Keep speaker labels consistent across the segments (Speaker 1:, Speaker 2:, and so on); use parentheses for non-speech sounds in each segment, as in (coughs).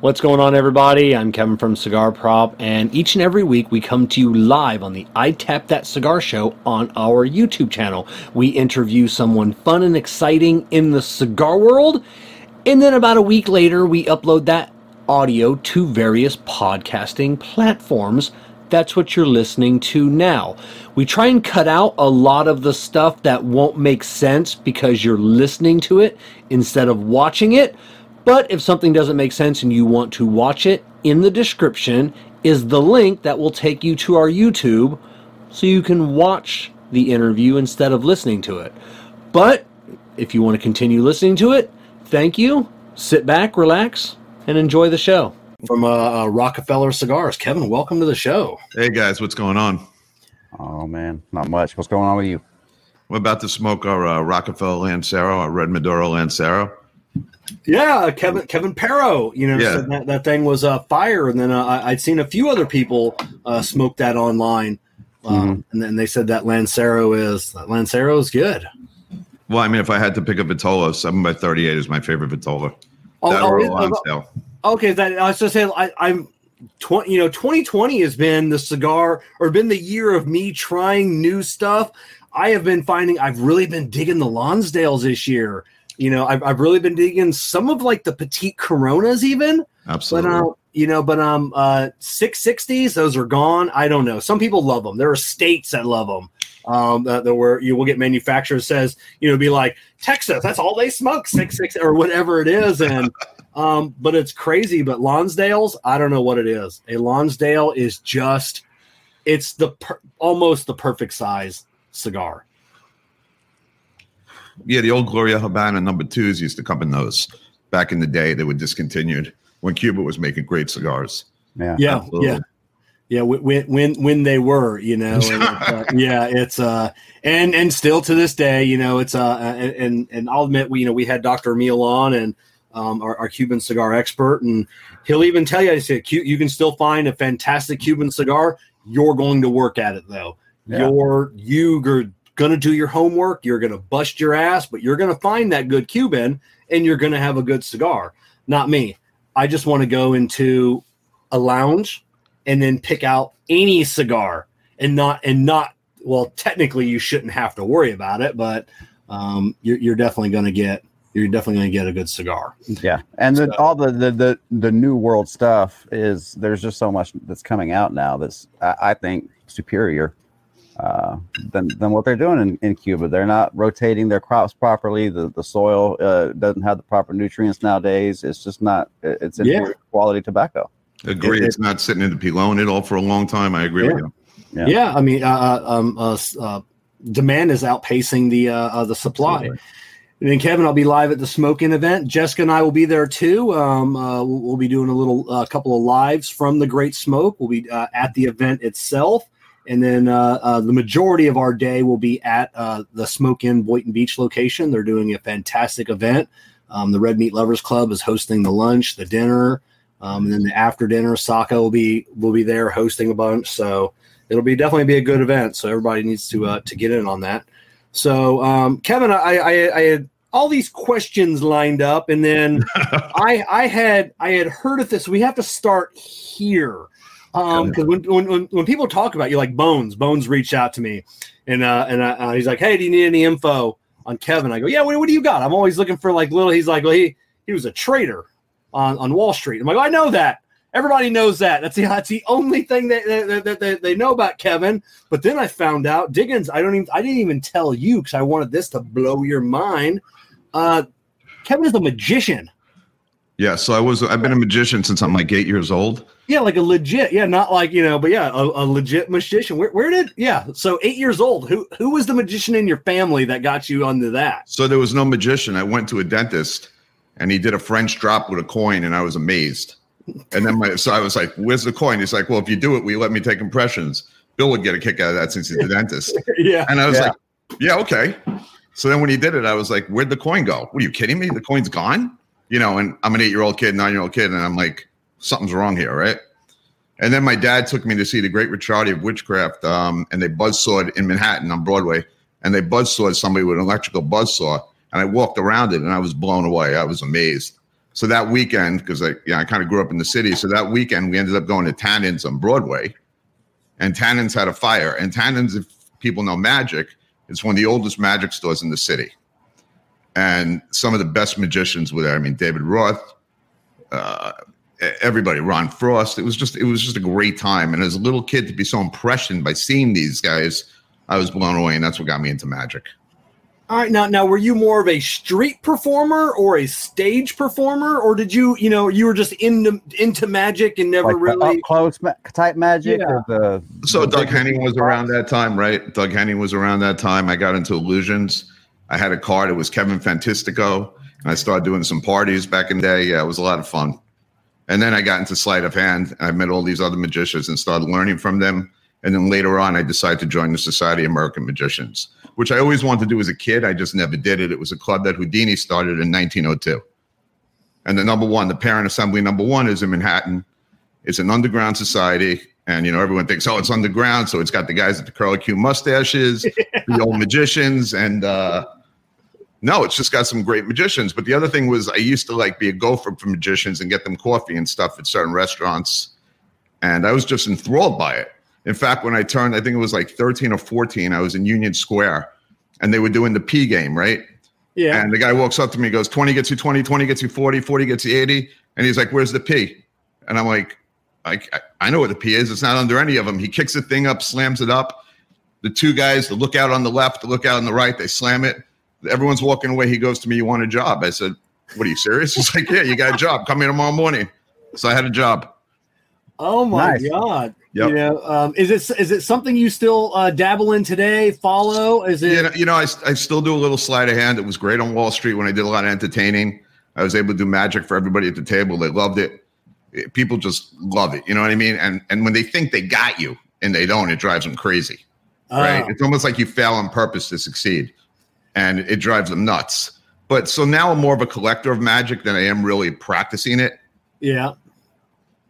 Speaker 1: What's going on, everybody? I'm Kevin from Cigar Prop, and each and every week we come to you live on the I'd Tap That Cigar Show on our YouTube channel. We interview someone fun and exciting in the cigar world, and then about a week later, we upload that audio to various podcasting platforms. That's what you're listening to now. We try and cut out a lot of the stuff that won't make sense because you're listening to it instead of watching it. But if something doesn't make sense and you want to watch it, in the description is the link that will take you to our YouTube so you can watch the interview instead of listening to it. But if you want to continue listening to it, thank you. Sit back, relax, and enjoy the show. From uh, uh, Rockefeller Cigars, Kevin, welcome to the show.
Speaker 2: Hey guys, what's going on?
Speaker 3: Oh man, not much. What's going on with you?
Speaker 2: We're about to smoke our uh, Rockefeller Lancero, our Red Maduro Lancero.
Speaker 1: Yeah, Kevin Kevin Parrow, you know, yeah. said that, that thing was a uh, fire, and then uh, I, would seen a few other people uh, smoke that online, um, mm-hmm. and then they said that Lancero is that Lancero is good.
Speaker 2: Well, I mean, if I had to pick a Vitola, seven by thirty-eight is my favorite Vitola. Oh, that
Speaker 1: oh, oh, okay, that I was just saying, I, I'm. 20, you know, 2020 has been the cigar or been the year of me trying new stuff. I have been finding I've really been digging the Lonsdales this year. You know, I've, I've really been digging some of like the petite Coronas, even.
Speaker 2: Absolutely.
Speaker 1: But, uh, you know, but um, uh, six sixties, those are gone. I don't know. Some people love them. There are states that love them. Um, that, that where you will get manufacturers says, you know, be like Texas, that's all they smoke, six six or whatever it is, and (laughs) um, but it's crazy. But Lonsdale's, I don't know what it is. A Lonsdale is just, it's the per- almost the perfect size cigar.
Speaker 2: Yeah, the old Gloria Habana number twos used to come in those back in the day. They were discontinued when Cuba was making great cigars.
Speaker 1: Yeah, yeah, Absolutely. yeah. Yeah, when when when they were, you know, and, (laughs) uh, yeah, it's uh, and and still to this day, you know, it's uh, and and I'll admit, we you know we had Dr. Emil on and um, our, our Cuban cigar expert, and he'll even tell you, I said, you can still find a fantastic Cuban cigar. You're going to work at it though. Yeah. You're you going to do your homework. You're going to bust your ass, but you're going to find that good Cuban and you're going to have a good cigar. Not me. I just want to go into a lounge and then pick out any cigar and not, and not, well, technically you shouldn't have to worry about it, but um, you're, you're definitely going to get, you're definitely going to get a good cigar.
Speaker 3: Yeah. And so, the, all the, the, the, the new world stuff is there's just so much that's coming out now that's, I, I think, superior uh, than, than what they're doing in, in Cuba. They're not rotating their crops properly. The the soil uh, doesn't have the proper nutrients nowadays. It's just not. It's yeah. quality tobacco.
Speaker 2: Agree. It, it's it, not sitting in the pilon at all for a long time. I agree
Speaker 1: yeah.
Speaker 2: with you.
Speaker 1: Yeah. yeah I mean, uh, uh um, uh, uh, demand is outpacing the uh, the supply. Absolutely. And then Kevin, I'll be live at the Smoke Inn event. Jessica and I will be there too. Um, uh, we'll, we'll, be doing a little, a uh, couple of lives from the Great Smoke. We'll be uh, at the event itself. And then uh, uh, the majority of our day will be at uh, the Smoke Inn Boynton Beach location. They're doing a fantastic event. Um, the Red Meat Lovers Club is hosting the lunch, the dinner, um, and then the after dinner. Saka will be will be there hosting a bunch. So it'll be definitely be a good event. So everybody needs to uh, to get in on that. So um, Kevin, I, I, I had all these questions lined up, and then (laughs) I I had I had heard of this. We have to start here. Um, because when, when when people talk about you, like Bones, Bones reached out to me, and uh, and uh, uh, he's like, "Hey, do you need any info on Kevin?" I go, "Yeah, what, what do you got?" I'm always looking for like little. He's like, "Well, he he was a trader on on Wall Street." I'm like, oh, "I know that. Everybody knows that. That's the (laughs) that's the only thing that, that, that, that they know about Kevin." But then I found out Diggins. I don't even I didn't even tell you because I wanted this to blow your mind. Uh, Kevin is a magician.
Speaker 2: Yeah, so I was I've been a magician since I'm like eight years old.
Speaker 1: Yeah, like a legit, yeah, not like you know, but yeah, a, a, legit magician. Where, where did yeah? So eight years old. Who who was the magician in your family that got you onto that?
Speaker 2: So there was no magician. I went to a dentist, and he did a French drop with a coin, and I was amazed. And then my so I was like, "Where's the coin?" He's like, "Well, if you do it, we let me take impressions." Bill would get a kick out of that since he's the (laughs) dentist.
Speaker 1: yeah,
Speaker 2: and I was
Speaker 1: yeah.
Speaker 2: like, "Yeah, okay." So then when he did it, I was like, "Where'd the coin go? What are you kidding me? The coin's gone." You know, and I'm an eight year old kid, nine year old kid, and I'm like, something's wrong here, right? And then my dad took me to see the Great Richiardi of Witchcraft, um, and they buzzsawed in Manhattan on Broadway, and they buzzsawed somebody with an electrical buzzsaw, and I walked around it, and I was blown away. I was amazed. So that weekend, because I yeah, I kind of grew up in the city. So that weekend we ended up going to Tannen's on Broadway. And Tannen's had a fire. And Tannen's, if people know magic, it's one of the oldest magic stores in the city. And some of the best magicians were there. I mean, David Roth, uh, everybody, Ron Frost. It was just it was just a great time. And as a little kid to be so impressioned by seeing these guys, I was blown away, and that's what got me into magic.
Speaker 1: All right, now now were you more of a street performer or a stage performer, or did you you know you were just into into magic and never
Speaker 3: Like
Speaker 1: really?
Speaker 3: up close ma- type magic
Speaker 1: Yeah.
Speaker 3: or the
Speaker 2: So
Speaker 3: the
Speaker 2: Doug
Speaker 3: bigger
Speaker 2: Henning was around that time, right? Doug Henning was around that time. I got into illusions. I had a card. It was Kevin Fantistico, and I started doing some parties back in the day. Yeah, it was a lot of fun. And then I got into sleight of hand. I met all these other magicians and started learning from them. And then later on, I decided to join the Society of American Magicians, which I always wanted to do as a kid. I just never did it. It was a club that Houdini started in 1902. And the number one, the parent assembly number one is in Manhattan. It's an underground society. And, you know, everyone thinks, oh, it's underground. So it's got the guys with the curly Q mustaches, (laughs) the old magicians. And uh, no, it's just got some great magicians. But the other thing was I used to like be a gopher for magicians and get them coffee and stuff at certain restaurants. And I was just enthralled by it. In fact, when I turned, I think it was like 13 or 14, I was in Union Square and they were doing the P game, right?
Speaker 1: yeah,
Speaker 2: And the guy walks up to me, goes, 20 gets you 20, 20 gets you 40, 40 gets you 80. And he's like, Where's the P? And I'm like, I, I know what the P is. It's not under any of them. He kicks the thing up, slams it up. The two guys, the lookout on the left, the lookout on the right, they slam it. Everyone's walking away. He goes to me, You want a job? I said, What are you serious? He's like, Yeah, you got a job. Come here tomorrow morning. So I had a job.
Speaker 1: Oh my
Speaker 3: Nice.
Speaker 1: god!
Speaker 2: Yep.
Speaker 1: You know, um, is it is it something you still uh, dabble in today? Follow? Is it?
Speaker 2: You know, you know I, I still do a little sleight of hand. It was great on Wall Street when I did a lot of entertaining. I was able to do magic for everybody at the table. They loved it. It- People just love it. You know what I mean? And and when they think they got you and they don't, it drives them crazy. Right?
Speaker 1: Oh,
Speaker 2: It's almost like you fail on purpose to succeed, and it drives them nuts. But so now I'm more of a collector of magic than I am really practicing it.
Speaker 1: yeah.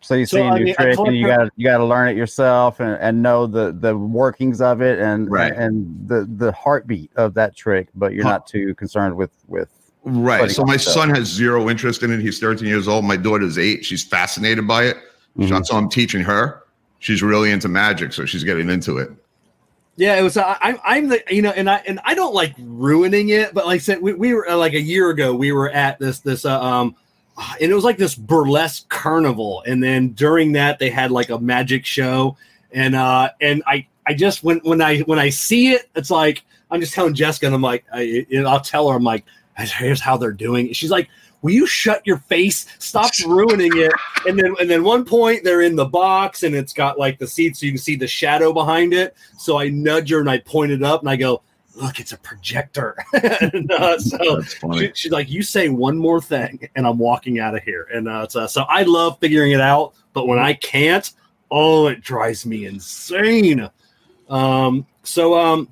Speaker 3: So you
Speaker 1: So,
Speaker 3: see a
Speaker 1: I
Speaker 3: new
Speaker 1: mean, a
Speaker 3: trick, and you got to you got to learn it yourself and, and know the the workings of it and
Speaker 2: Right.
Speaker 3: and the the heartbeat of that trick. But you're
Speaker 2: Huh.
Speaker 3: not too concerned with with
Speaker 2: Right. So my
Speaker 3: myself.
Speaker 2: son has zero interest in it. He's 13 years old. My daughter's eight. She's fascinated by it.
Speaker 3: Mhm.
Speaker 2: So I'm teaching her. She's really into magic, so she's getting into it.
Speaker 1: Yeah, it was. Uh, I'm, I'm the, you know, and I, and I don't like ruining it, but like I said, we, we were uh, like a year ago, we were at this, this, uh, um, and it was like this burlesque carnival, and then during that, they had like a magic show, and uh, and I, I just when when I when I see it, it's like I'm just telling Jessica, and I'm like, I, and I'll tell her, I'm like, here's how they're doing. She's like, will you shut your face? Stop (laughs) ruining it. And then and then one point they're in the box and it's got like the seat so you can see the shadow behind it. So I nudge her and I point it up and I go, look, it's a projector. (laughs) and, uh, (laughs) so she, she's like, you say one more thing and I'm walking out of here. And uh, so, so I love figuring it out, but when I can't, oh, it drives me insane. Um, so um,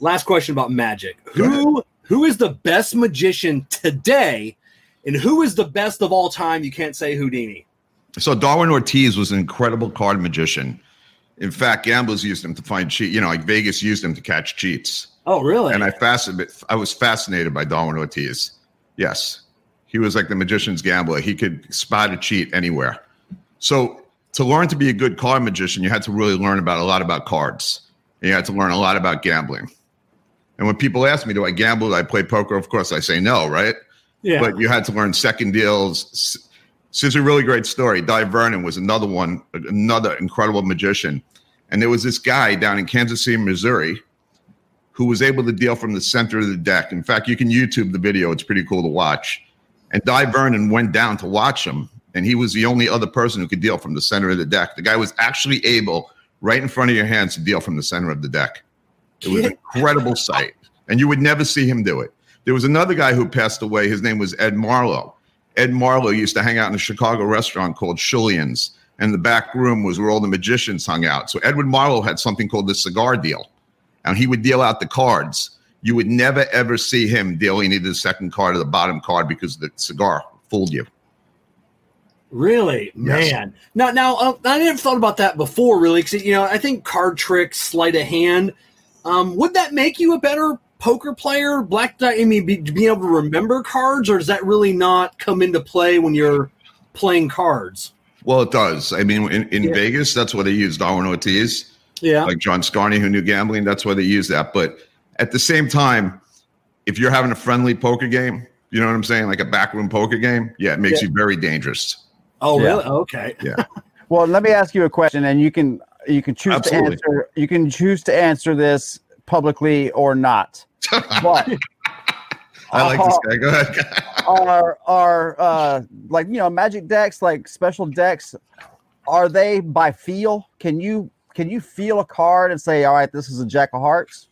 Speaker 1: last question about magic. Who who is the best magician today, and who is the best of all time? You can't say Houdini.
Speaker 2: So Darwin Ortiz was an incredible card magician. In fact, gamblers used him to find cheat. You know, like Vegas used him to catch cheats.
Speaker 1: Oh, really?
Speaker 2: And I fascinated. I was fascinated by Darwin Ortiz. Yes, he was like the magician's gambler. He could spot a cheat anywhere. So to learn to be a good card magician, you had to really learn about a lot about cards. And you had to learn a lot about gambling. And when people ask me, do I gamble? Do I play poker? Of course, I say no, right?
Speaker 1: yeah.
Speaker 2: but you had to learn second deals. So it's a really great story. Dai Vernon was another one, another incredible magician. And there was this guy down in Kansas City, Missouri, who was able to deal from the center of the deck. In fact, you can YouTube the video, it's pretty cool to watch. And Dai Vernon went down to watch him, and he was the only other person who could deal from the center of the deck. The guy was actually able, right in front of your hands, to deal from the center of the deck. It was an (laughs) incredible sight, and you would never see him do it. There was another guy who passed away. His name was Ed Marlo. Ed Marlo used to hang out in a Chicago restaurant called Schulien's, and the back room was where all the magicians hung out. So Edward Marlo had something called the cigar deal, and he would deal out the cards. You would never ever see him dealing either the second card or the bottom card because the cigar fooled you.
Speaker 1: Really,
Speaker 2: Yes.
Speaker 1: man. Now, now uh, I never thought about that before. Really, because you know, I think card tricks, sleight of hand. Um, would that make you a better poker player, black die? I mean, be, being able to remember cards, or does that really not come into play when you're playing cards?
Speaker 2: Well, it does. I mean, in, in
Speaker 1: Yeah.
Speaker 2: Vegas, that's what they use Darwin Ortiz,
Speaker 1: Yeah.
Speaker 2: like John Scarne, who knew gambling. That's why they use that. But at the same time, if you're having a friendly poker game, you know what I'm saying, like a backroom poker game, yeah, it makes
Speaker 1: Yeah.
Speaker 2: you very dangerous.
Speaker 1: oh,
Speaker 3: Yeah.
Speaker 1: really? Okay. (laughs) Yeah.
Speaker 3: well, let me ask you a question, and you can you can choose
Speaker 2: Absolutely.
Speaker 3: to answer you can choose to answer this publicly or not. (laughs) But
Speaker 2: I like this guy. Go ahead. (laughs)
Speaker 3: are are uh like you know magic decks like special decks are they by feel can you can you feel a card and say all right this is a jack of hearts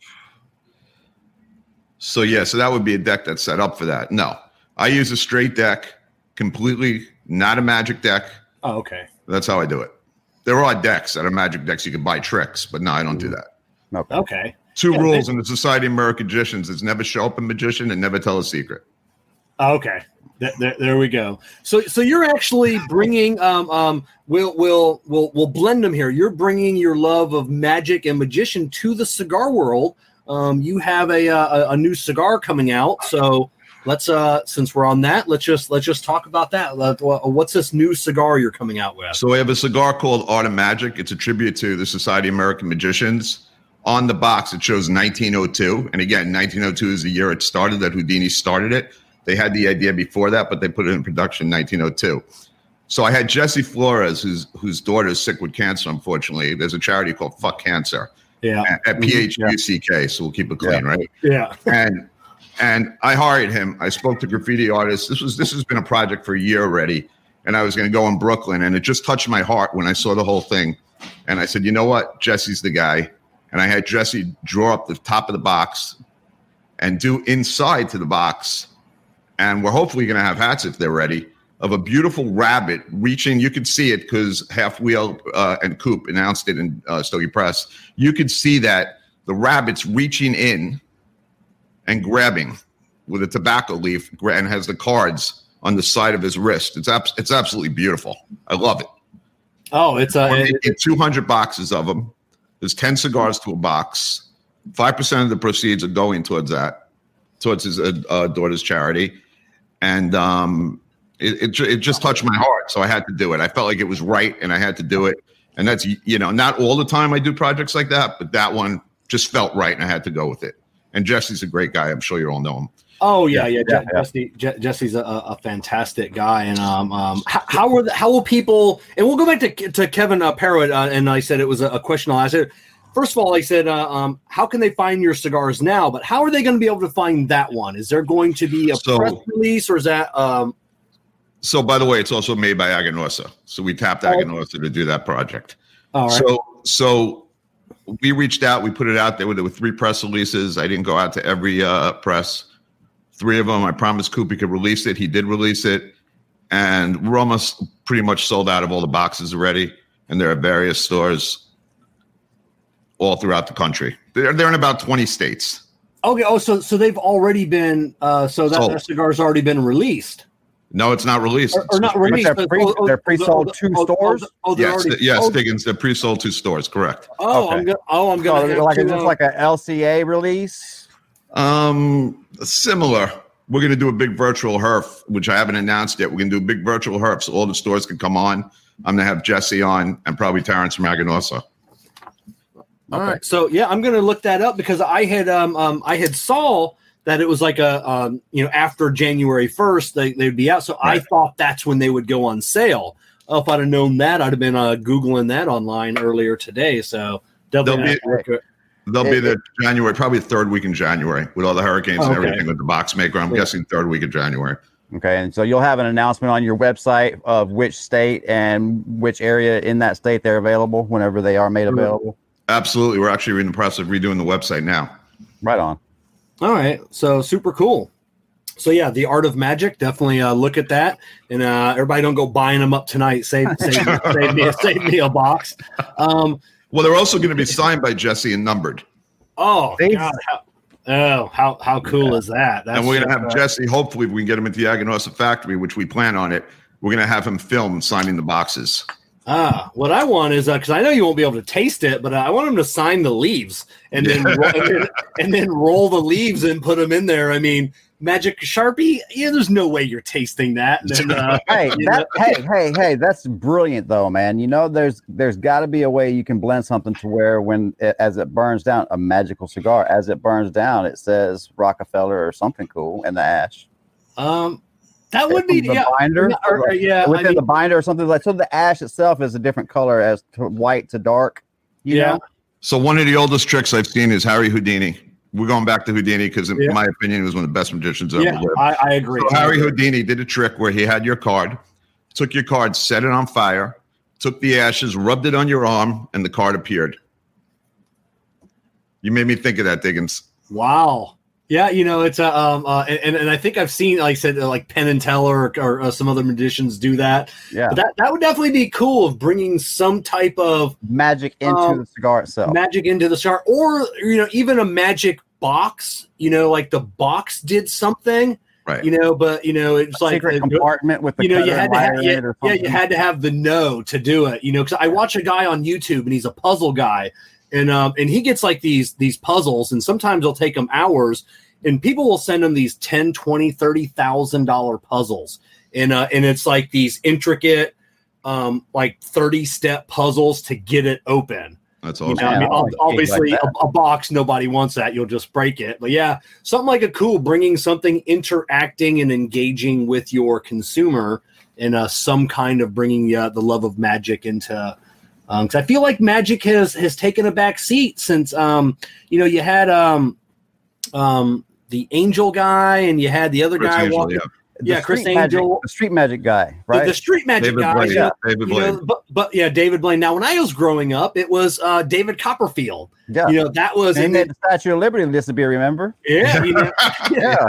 Speaker 2: So yeah, so that would be a deck that's set up for that. No, I use a straight deck, completely not a magic deck.
Speaker 1: Oh, okay.
Speaker 2: That's how I do it. There are decks that are magic decks you can buy tricks, but no, I don't do that.
Speaker 3: okay
Speaker 1: Okay.
Speaker 2: Two
Speaker 1: Yeah,
Speaker 2: rules in the Society of American Magicians is never show up a magician and never tell a secret.
Speaker 1: Okay. Th- There, there we go. So, so you're actually bringing, um, um, we'll, we'll, we'll, we'll blend them here. You're bringing your love of magic and magician to the cigar world. Um, you have a, uh, a, a new cigar coming out. So let's, uh, since we're on that, let's just, let's just talk about that. Let- What's this new cigar you're coming out with?
Speaker 2: So we have a cigar called Art of Magic. It's a tribute to the Society of American Magicians. On the box, it shows 1902. And again, 1902 is the year it started, that Houdini started it. They had the idea before that, but they put it in production in 1902. So I had Jesse Flores, whose whose daughter is sick with cancer, unfortunately. There's a charity called Fuck Cancer
Speaker 1: Yeah.
Speaker 2: at, at PHUCK, so we'll keep it clean, right?
Speaker 1: Yeah.
Speaker 2: and and I hired him. I spoke to graffiti artists. This was this has been a project for a year already, and I was going to go in Brooklyn, and it just touched my heart when I saw the whole thing. And I said, you know what, Jesse's the guy. And I had Jesse draw up the top of the box and do inside to the box, and we're hopefully going to have hats if they're ready of a beautiful rabbit reaching. You could see it because halfwheel uh, and Coop announced it in uh, Stogie Press. You could see that the rabbit's reaching in and grabbing with a tobacco leaf and has the cards on the side of his wrist. It's abs- it's absolutely beautiful. I love it.
Speaker 1: Oh, it's a,
Speaker 2: We're
Speaker 1: it-
Speaker 2: 200 boxes of them. There's 10 cigars to a box. 5% of the proceeds are going towards that, towards his uh, uh, daughter's charity. And um, it, it, it just touched my heart. So I had to do it. I felt like it was right and I had to do it. And that's, you know, not all the time I do projects like that, but that one just felt right and I had to go with it. And Jesse's a great guy. I'm sure you all know him.
Speaker 1: Oh yeah, yeah.
Speaker 3: Yeah,
Speaker 1: Je-
Speaker 3: yeah.
Speaker 1: Jesse, Je- Jesse's a, a fantastic guy, and um, um, how, how are the, how will people? And we'll go back to to Kevin uh, Parrott, uh, and I said it was a, a question I'll ask. It. First of all, I said, uh, um, how can they find your cigars now? But how are they going to be able to find that one? Is there going to be a
Speaker 2: So-
Speaker 1: press release, or is that? Um,
Speaker 2: So, by the way, it's also made by Aganorsa. So we tapped
Speaker 1: Oh.
Speaker 2: Aganorsa to do that project.
Speaker 1: all right.
Speaker 2: So, so we reached out. We put it out there. There were three press releases. I didn't go out to every uh, press. Three of them. I promised Coop he could release it. He did release it, and we're almost pretty much sold out of all the boxes already. And there are various stores all throughout the country. They're they're in about twenty states.
Speaker 1: okay. Oh, so so they've already been. Uh, so that, that cigar's already been released,
Speaker 2: No, it's not released.
Speaker 1: or, or not released.
Speaker 3: they're pre-
Speaker 1: oh, oh,
Speaker 3: they're pre-sold
Speaker 1: oh,
Speaker 3: to
Speaker 1: oh, oh,
Speaker 3: stores?
Speaker 1: Oh,
Speaker 2: Yes,
Speaker 1: already
Speaker 2: yes,
Speaker 1: sold?
Speaker 2: Diggins. They're pre-sold to stores. Correct.
Speaker 1: Oh,
Speaker 3: Okay.
Speaker 1: I'm gonna. Oh, I'm gonna.
Speaker 3: So, like
Speaker 1: to, uh,
Speaker 3: like a LCA release
Speaker 2: Um, similar. We're going to do a big virtual herf, which I haven't announced yet. We're going to do a big virtual herf so all the stores can come on. I'm going to have Jesse on and probably Terrence from Aganorsa.
Speaker 1: All right. So yeah, I'm gonna look that up because I had um, um I had saw that it was like a um you know after January first they they'd be out. So I thought that's when they would go on sale. Oh, if I'd have known that, I'd have been uh, googling that online earlier today. So definitely
Speaker 2: They'll
Speaker 1: have to look at-
Speaker 2: They'll be there January, probably third week in January with all the hurricanes and
Speaker 1: Okay.
Speaker 2: everything with the box maker. I'm
Speaker 1: Yeah.
Speaker 2: guessing third week of January.
Speaker 3: Okay, and so you'll have an announcement on your website of which state and which area in that state they're available whenever they are made available.
Speaker 2: Absolutely. We're actually in the process of redoing the website now.
Speaker 3: Right on.
Speaker 1: All right. So super cool. So yeah, the art of magic. Definitely uh, look at that, and uh, everybody don't go buying them up tonight. Save (laughs) save, save me save me a box. Um,
Speaker 2: Well, they're also going to be signed by Jesse and numbered.
Speaker 1: oh
Speaker 3: They-
Speaker 1: God, how, oh how how cool is that? That's
Speaker 2: and we're going to
Speaker 1: just,
Speaker 2: have
Speaker 1: uh,
Speaker 2: Jesse, hopefully, if we can get him into the Aganorsa factory, which we plan on it. We're going to have him film signing the boxes.
Speaker 1: Ah, what I want is because I know you won't be able to taste it, but I want them to sign the leaves and then, roll, and then and then roll the leaves and put them in there. I mean, magic sharpie. Yeah, there's no way you're tasting that. (laughs) And, uh,
Speaker 3: Hey, that, hey, hey, hey, that's brilliant though, man. You know, there's there's got to be a way you can blend something to where when it, as it burns down, a magical cigar, as it burns down, it says Rockefeller or something cool in the ash.
Speaker 1: um, that would be
Speaker 3: the
Speaker 1: yeah,
Speaker 3: binder,
Speaker 1: or- or- yeah. I
Speaker 3: within
Speaker 1: mean,
Speaker 3: the binder or something like. So the ash itself is a different color as to white to dark. You
Speaker 1: Yeah.
Speaker 3: know,
Speaker 2: So one of the oldest tricks I've seen is Harry Houdini. We're going back to Houdini because, in
Speaker 1: Yeah.
Speaker 2: my opinion, he was one of the best magicians ever
Speaker 1: yeah. I, I agree.
Speaker 2: So Harry Houdini did a trick where he had your card, took your card, set it on fire, took the ashes, rubbed it on your arm, and the card appeared. You made me think of that, Diggins.
Speaker 1: Wow. Yeah, you know it's a um uh, and and I think I've seen like I said uh, like Penn and Teller or, or uh, some other magicians do that.
Speaker 3: yeah,
Speaker 1: But that that would definitely be cool of bringing some type of
Speaker 3: magic into
Speaker 1: Um,
Speaker 3: the cigar itself.
Speaker 1: magic into the cigar, or you know even a magic box. You know, like the box did something.
Speaker 2: Right.
Speaker 1: You know, but you know it's
Speaker 3: A
Speaker 1: like
Speaker 3: secret
Speaker 1: uh,
Speaker 3: compartment with the
Speaker 1: you know you had to have yeah, yeah you had to have the no to do it you know because i watch a guy on youtube and he's a puzzle guy and um and he gets like these these puzzles and sometimes it'll take him hours and people will send him these 10 20 30 thousand dollar puzzles and uh and it's like these intricate um like 30 step puzzles to get it open
Speaker 2: That's
Speaker 1: you know, I mean,
Speaker 3: I
Speaker 1: ob-
Speaker 3: like gigs
Speaker 1: obviously,
Speaker 3: like
Speaker 1: a, a box, nobody wants that. You'll just break it. But yeah, something like a cool, bringing something interacting and engaging with your consumer and uh, some kind of bringing uh, the love of magic into. Because I feel like magic has has taken a back seat since um, you know you had um, um, the angel guy and you had the other
Speaker 2: Criss
Speaker 1: guy
Speaker 2: Angel,
Speaker 1: walking.
Speaker 2: yeah.
Speaker 3: The
Speaker 1: yeah, Criss
Speaker 3: street magic-
Speaker 1: Angel.
Speaker 3: the street magic guy, right?
Speaker 1: the street magic
Speaker 2: David
Speaker 1: guy,
Speaker 2: Blaine.
Speaker 1: yeah.
Speaker 2: David
Speaker 1: You know,
Speaker 2: Blaine.
Speaker 1: but but yeah, David Blaine. Now, when I was growing up, it was uh, David Copperfield.
Speaker 3: yeah,
Speaker 1: You know, that was
Speaker 3: and he
Speaker 1: and
Speaker 3: made the Statue of Liberty disappear. Remember?
Speaker 1: yeah, you know, (laughs)
Speaker 3: Yeah,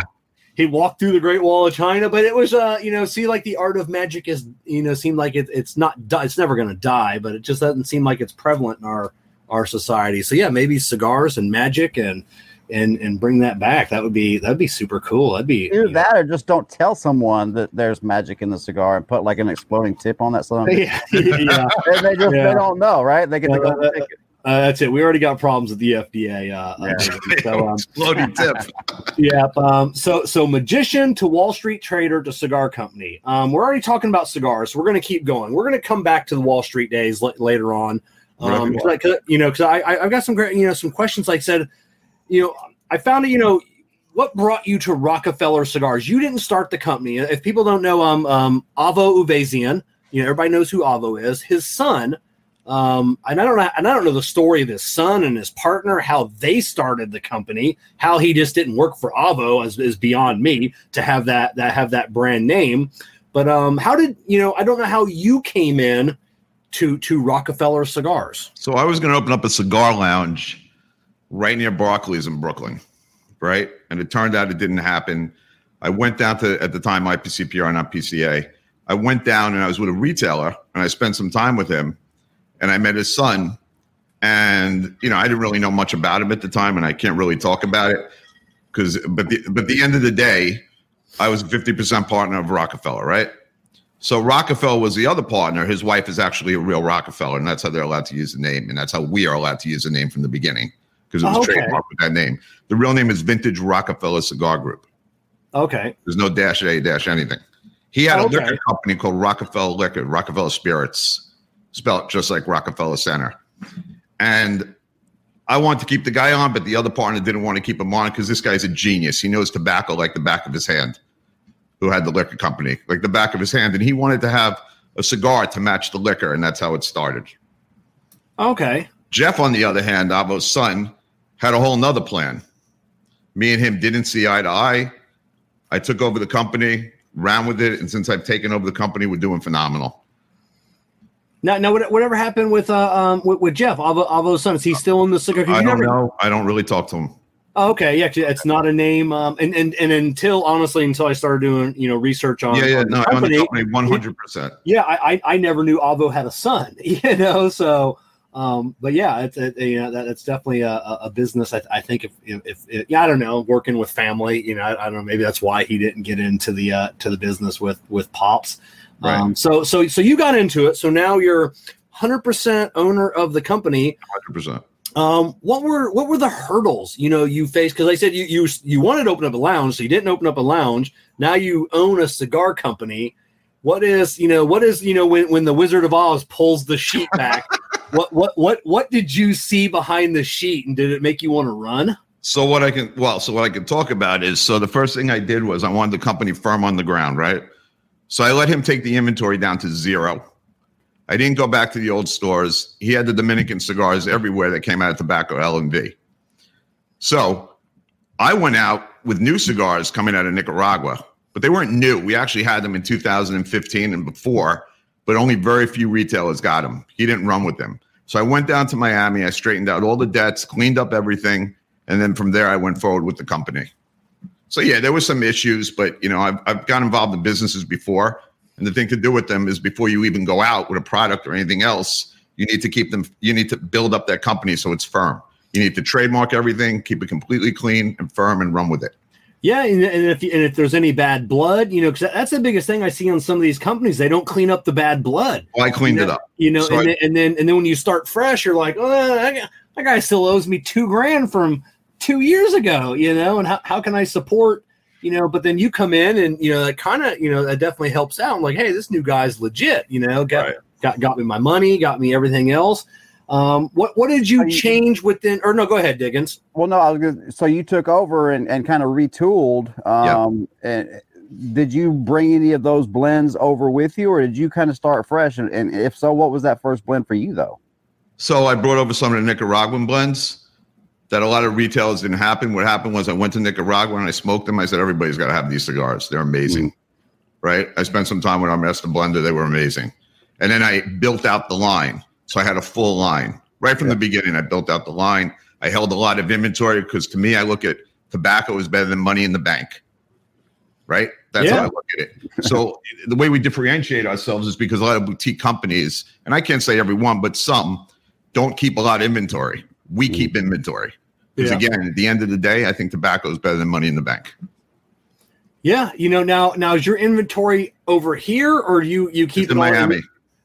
Speaker 1: he walked through the Great Wall of China, but it was uh, you know, see, like the art of magic is, you know, seemed like it, it's not, it's never going to die, but it just doesn't seem like it's prevalent in our our society. So yeah, maybe cigars and magic and and and bring that back. That would be that'd be super cool. That'd be
Speaker 3: either that or just don't tell someone that there's magic in the cigar and put like an exploding tip on that. So (laughs)
Speaker 1: yeah, yeah. (laughs)
Speaker 3: they, they just
Speaker 1: Yeah.
Speaker 3: they don't know, right? They get to
Speaker 1: Uh,
Speaker 3: go take it.
Speaker 1: Uh, that's it. We already got problems with the FDA. Uh, uh, so (laughs) um,
Speaker 2: Exploding tip.
Speaker 1: Yeah. Um, so so magician to Wall Street trader to cigar company. Um, we're already talking about cigars. So we're going to keep going. We're going to come back to the Wall Street days l- later on. Um,
Speaker 2: Right.
Speaker 1: 'cause I- 'cause, you know, because I, I I've got some great you know some questions. Like I said, you know, I found it. You know, what brought you to Rockefeller Cigars? You didn't start the company. If people don't know, um, um, Avo Uvezian. You know, everybody knows who Avo is. His son. Um, and I don't know, and I don't know the story of his son and his partner, how they started the company, how he just didn't work for Avo is, is beyond me to have that that have that brand name. But um, how did you know? I don't know how you came in to to Rockefeller Cigars.
Speaker 2: So I was going to open up a cigar lounge right near Barclays in Brooklyn, right? And it turned out it didn't happen. I went down to at the time IPCPR, not PCA. I went down and I was with a retailer and I spent some time with him, and I met his son. And you know, I didn't really know much about him at the time, and I can't really talk about it because. But the but the end of the day, I was fifty percent partner of Rockefeller, right? So Rockefeller was the other partner. His wife is actually a real Rockefeller, and that's how they're allowed to use the name, and that's how we are allowed to use the name from the beginning because it was
Speaker 1: Okay.
Speaker 2: trademarked with that name. The real name is Vintage Rockefeller Cigar Group.
Speaker 1: Okay,
Speaker 2: There's no dash A dash anything. He had
Speaker 1: Okay.
Speaker 2: a liquor company called Rockefeller Liquor, Rockefeller Spirits, spelled just like Rockefeller Center. And I wanted to keep the guy on, but the other partner didn't want to keep him on because this guy's a genius. He knows tobacco like the back of his hand, who had the liquor company, like the back of his hand. And he wanted to have a cigar to match the liquor, and that's how it started.
Speaker 1: okay,
Speaker 2: Jeff, on the other hand, Avo's son, had a whole nother plan. Me and him didn't see eye to eye. I took over the company, ran with it, and since I've taken over the company, we're doing phenomenal.
Speaker 1: Now now whatever happened with uh um with, with Jeff Avo, Avo's son? Is he still in the cigar?
Speaker 2: I don't
Speaker 1: never-
Speaker 2: know. I don't really talk to him.
Speaker 1: Oh, okay, yeah, it's not a name. Um, and, and and until honestly, until I started doing you know research on
Speaker 2: yeah, yeah,
Speaker 1: on
Speaker 2: no, I own the
Speaker 1: company,
Speaker 2: one hundred percent.
Speaker 1: yeah, I, I I never knew Avo had a son, (laughs) you know. So, um, but yeah, it's it, you know that it's definitely a, a a business. I, I think if, if if yeah, I don't know, working with family, you know, I, I don't know, maybe that's why he didn't get into the uh, to the business with with pops.
Speaker 2: Right.
Speaker 1: Um, so so so you got into it. So now you're 100% owner of the company.
Speaker 2: 100%.
Speaker 1: Um, what were what were the hurdles you know you faced? Because I said you you you wanted to open up a lounge, so you didn't open up a lounge. Now you own a cigar company. What is you know what is you know when when the Wizard of Oz pulls the sheet back? (laughs) what what what what did you see behind the sheet, and did it make you want to run?
Speaker 2: So what I can well, so what I can talk about is so the first thing I did was I wanted the company firm on the ground, right? So I let him take the inventory down to zero. I didn't go back to the old stores. He had the Dominican cigars everywhere that came out of tobacco L and V. So I went out with new cigars coming out of Nicaragua, but they weren't new. We actually had them in 2015 and before, but only very few retailers got them. He didn't run with them. So I went down to Miami. I straightened out all the debts, cleaned up everything, and then from there I went forward with the company. So yeah, there were some issues, but you know I've I've got involved in businesses before, and the thing to do with them is before you even go out with a product or anything else, you need to keep them. You need to build up that company so it's firm. You need to trademark everything, keep it completely clean and firm, and run with it.
Speaker 1: Yeah, and, and if and if there's any bad blood, you know, because that's the biggest thing I see on some of these companies. They don't clean up the bad blood.
Speaker 2: Well, I cleaned
Speaker 1: you know,
Speaker 2: it up.
Speaker 1: You know,
Speaker 2: So
Speaker 1: and,
Speaker 2: I-
Speaker 1: then, and then and then when you start fresh, you're like, oh, that guy, that guy still owes me two grand from two years ago. You know, and how, how can I support? You know, but then you come in and you know that kind of you know that definitely helps out. I'm like, hey, this new guy's legit. You know, got
Speaker 2: Right.
Speaker 1: got got me my money, got me everything else. Um, what what did you
Speaker 3: you-
Speaker 1: change within? Or no, go ahead, Diggins.
Speaker 3: Well, no, I was gonna, so you took over and, and kind of retooled. Um, and did you bring any of those blends over with you, or did you kind of start fresh? And, and if so, what was that first blend for you, though?
Speaker 2: So I brought over some of the Nicaraguan blends that a lot of retailers didn't happen. What happened was I went to Nicaragua and I smoked them. I said, everybody's got to have these cigars. They're amazing. Mm. Right. I spent some time with our master blender. They were amazing. And then I built out the line. So I had a full line right from the beginning. I built out the line. I held a lot of inventory because to me, I look at tobacco is better than money in the bank. Right. That's
Speaker 1: Yeah.
Speaker 2: how I look at it. So (laughs) the way we differentiate ourselves is because a lot of boutique companies, and I can't say every one, but some don't keep a lot of inventory. We mm. keep inventory. Because
Speaker 1: Yeah.
Speaker 2: again, at the end of the day, I think tobacco is better than money in the bank.
Speaker 1: Yeah, you know now now is your inventory over here or you you keep
Speaker 2: It's in Miami.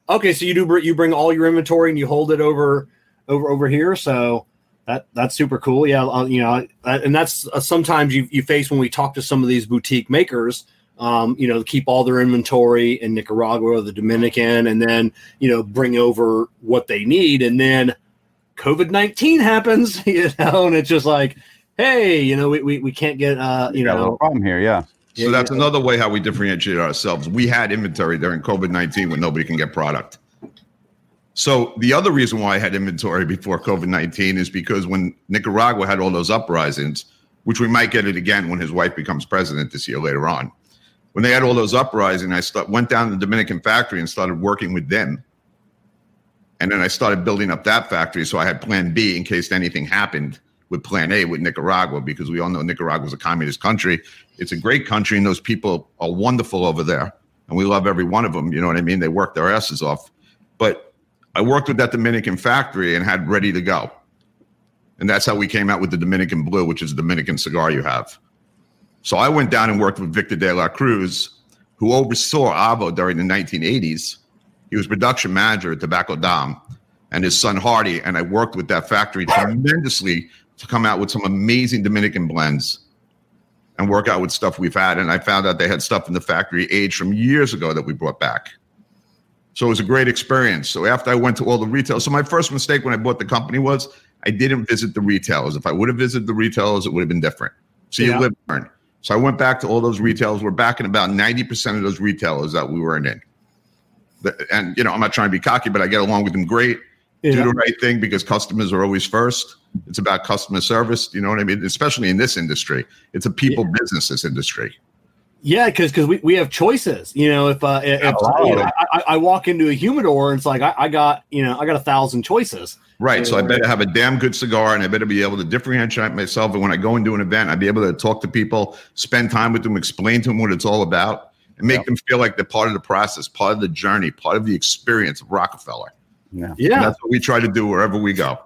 Speaker 1: Okay, so you do you bring all your inventory and you hold it over over over here. So that that's super cool. Yeah, I'll, you know, uh, and that's uh, sometimes you you face when we talk to some of these boutique makers. Um, you know, keep all their inventory in Nicaragua or the Dominican, and then you know bring over what they need, and then COVID nineteen happens. (laughs) You know, and it's just like, hey, you know, we we, we can't get uh, you
Speaker 3: got a
Speaker 1: know,
Speaker 3: little problem here, yeah.
Speaker 2: So
Speaker 1: Yeah,
Speaker 2: that's
Speaker 1: yeah.
Speaker 2: another way how we differentiate ourselves. We had inventory during COVID 19 when nobody can get product. So the other reason why I had inventory before COVID 19 is because when Nicaragua had all those uprisings, which we might get it again when his wife becomes president this year later on. When they had all those uprisings, I start, went down to the Dominican factory and started working with them. And then I started building up that factory. So I had plan B in case anything happened with plan A with Nicaragua, because we all know Nicaragua is a communist country. It's a great country, and those people are wonderful over there. And we love every one of them. You know what I mean? They work their asses off. But I worked with that Dominican factory and had ready to go. And that's how we came out with the Dominican Blue, which is a Dominican cigar you have. So I went down and worked with Victor de la Cruz, who oversaw Avo during the 1980s. He was production manager at Tobacco Dom and his son Hardy. And I worked with that factory tremendously to come out with some amazing Dominican blends and work out with stuff we've had. And I found out they had stuff in the factory aged from years ago that we brought back. So it was a great experience. So after I went to all the retail, so my first mistake when I bought the company was I didn't visit the retailers. If I would have visited the retailers, it would have been different. So you
Speaker 1: Yeah.
Speaker 2: live and learn. So I went back to all those retailers. We're back in about 90% of those retailers that we were in. And, you know, I'm not trying to be cocky, but I get along with them great. Do the right thing because customers are always first. It's about customer service. You know what I mean? Especially in this industry, it's a people business, this industry.
Speaker 1: Yeah, because because we, we have choices. You know, if uh, if you know, I, I- walk into a humidor and it's like I, I got you know I got a thousand choices.
Speaker 2: Right. So I better have a damn good cigar and I better be able to differentiate myself. And when I go into an event, I'd be able to talk to people, spend time with them, explain to them what it's all about, and make
Speaker 3: Yeah.
Speaker 2: them feel like they're part of the process, part of the journey, part of the experience of Rockefeller.
Speaker 3: Yeah.
Speaker 2: And that's what we try to do wherever we go.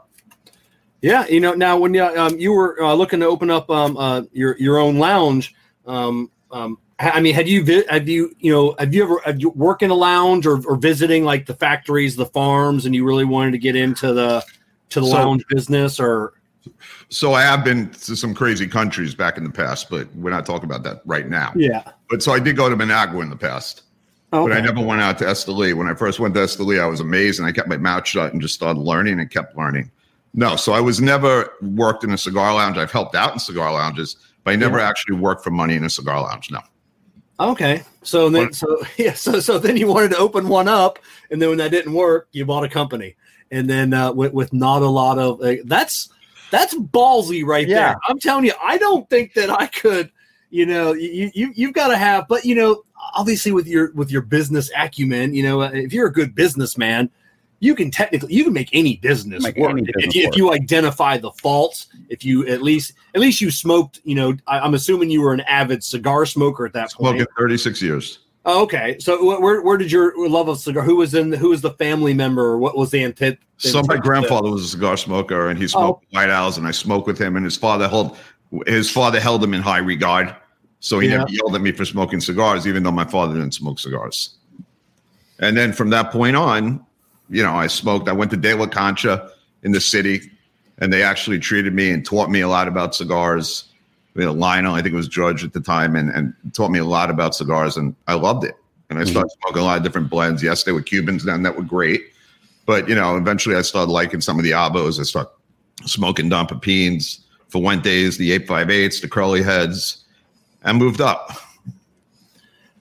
Speaker 1: yeah. You know, now when you um, you were uh, looking to open up um, uh, your your own lounge, um, um, I mean, have you vi- have you you know have you ever have you work in a lounge or, or visiting like the factories, the farms, and you really wanted to get into the to the
Speaker 2: So-
Speaker 1: lounge business or
Speaker 2: So I have been to some crazy countries back in the past, but we're not talking about that right now.
Speaker 1: yeah?
Speaker 2: But so I did go to Managua in the past, but I never went out to Esteli. When I first went to Esteli, I was amazed and I kept my mouth shut and just started learning and kept learning. No, so I was never worked in a cigar lounge. I've helped out in cigar lounges, but I never
Speaker 1: Yeah.
Speaker 2: actually worked for money in a cigar lounge. No.
Speaker 1: Okay. So then, so (laughs) yeah, so so then you wanted to open one up, and then when that didn't work, you bought a company, and then uh, with with not a lot of uh, that's that's ballsy right
Speaker 3: Yeah.
Speaker 1: there. I'm telling you, I don't think that I could. You know, you you you've got to have, but you know, obviously with your with your business acumen, you know, uh, if you're a good businessman, you can technically you can make any business
Speaker 3: Make
Speaker 1: work
Speaker 3: any
Speaker 1: if,
Speaker 3: business
Speaker 1: you, if you identify the faults. If you at least at least you smoked, you know, I, I'm assuming you were an avid cigar smoker at that point.
Speaker 2: Smoking 36 years.
Speaker 1: Oh, okay. So wh- where where did your love of cigar? Who was in? Who was the family member? Or what was the intent?
Speaker 2: So my grandfather was a cigar smoker, and he smoked White Owls, and I smoked with him. And his father held his father held him in high regard, so he
Speaker 1: Yeah.
Speaker 2: never yelled at me for smoking cigars, even though my father didn't smoke cigars. And then from that point on, you know, I smoked. I went to De La Concha in the city, and they actually treated me and taught me a lot about cigars. We had Lionel, I think it was George at the time, and, and taught me a lot about cigars, and I loved it. And I started smoking a lot of different blends. Yes, they were Cubans then that were great. But you know, eventually I started liking some of the Avos. I started smoking Don Pepines, Fuentes, the 858s, the curly heads, and moved up.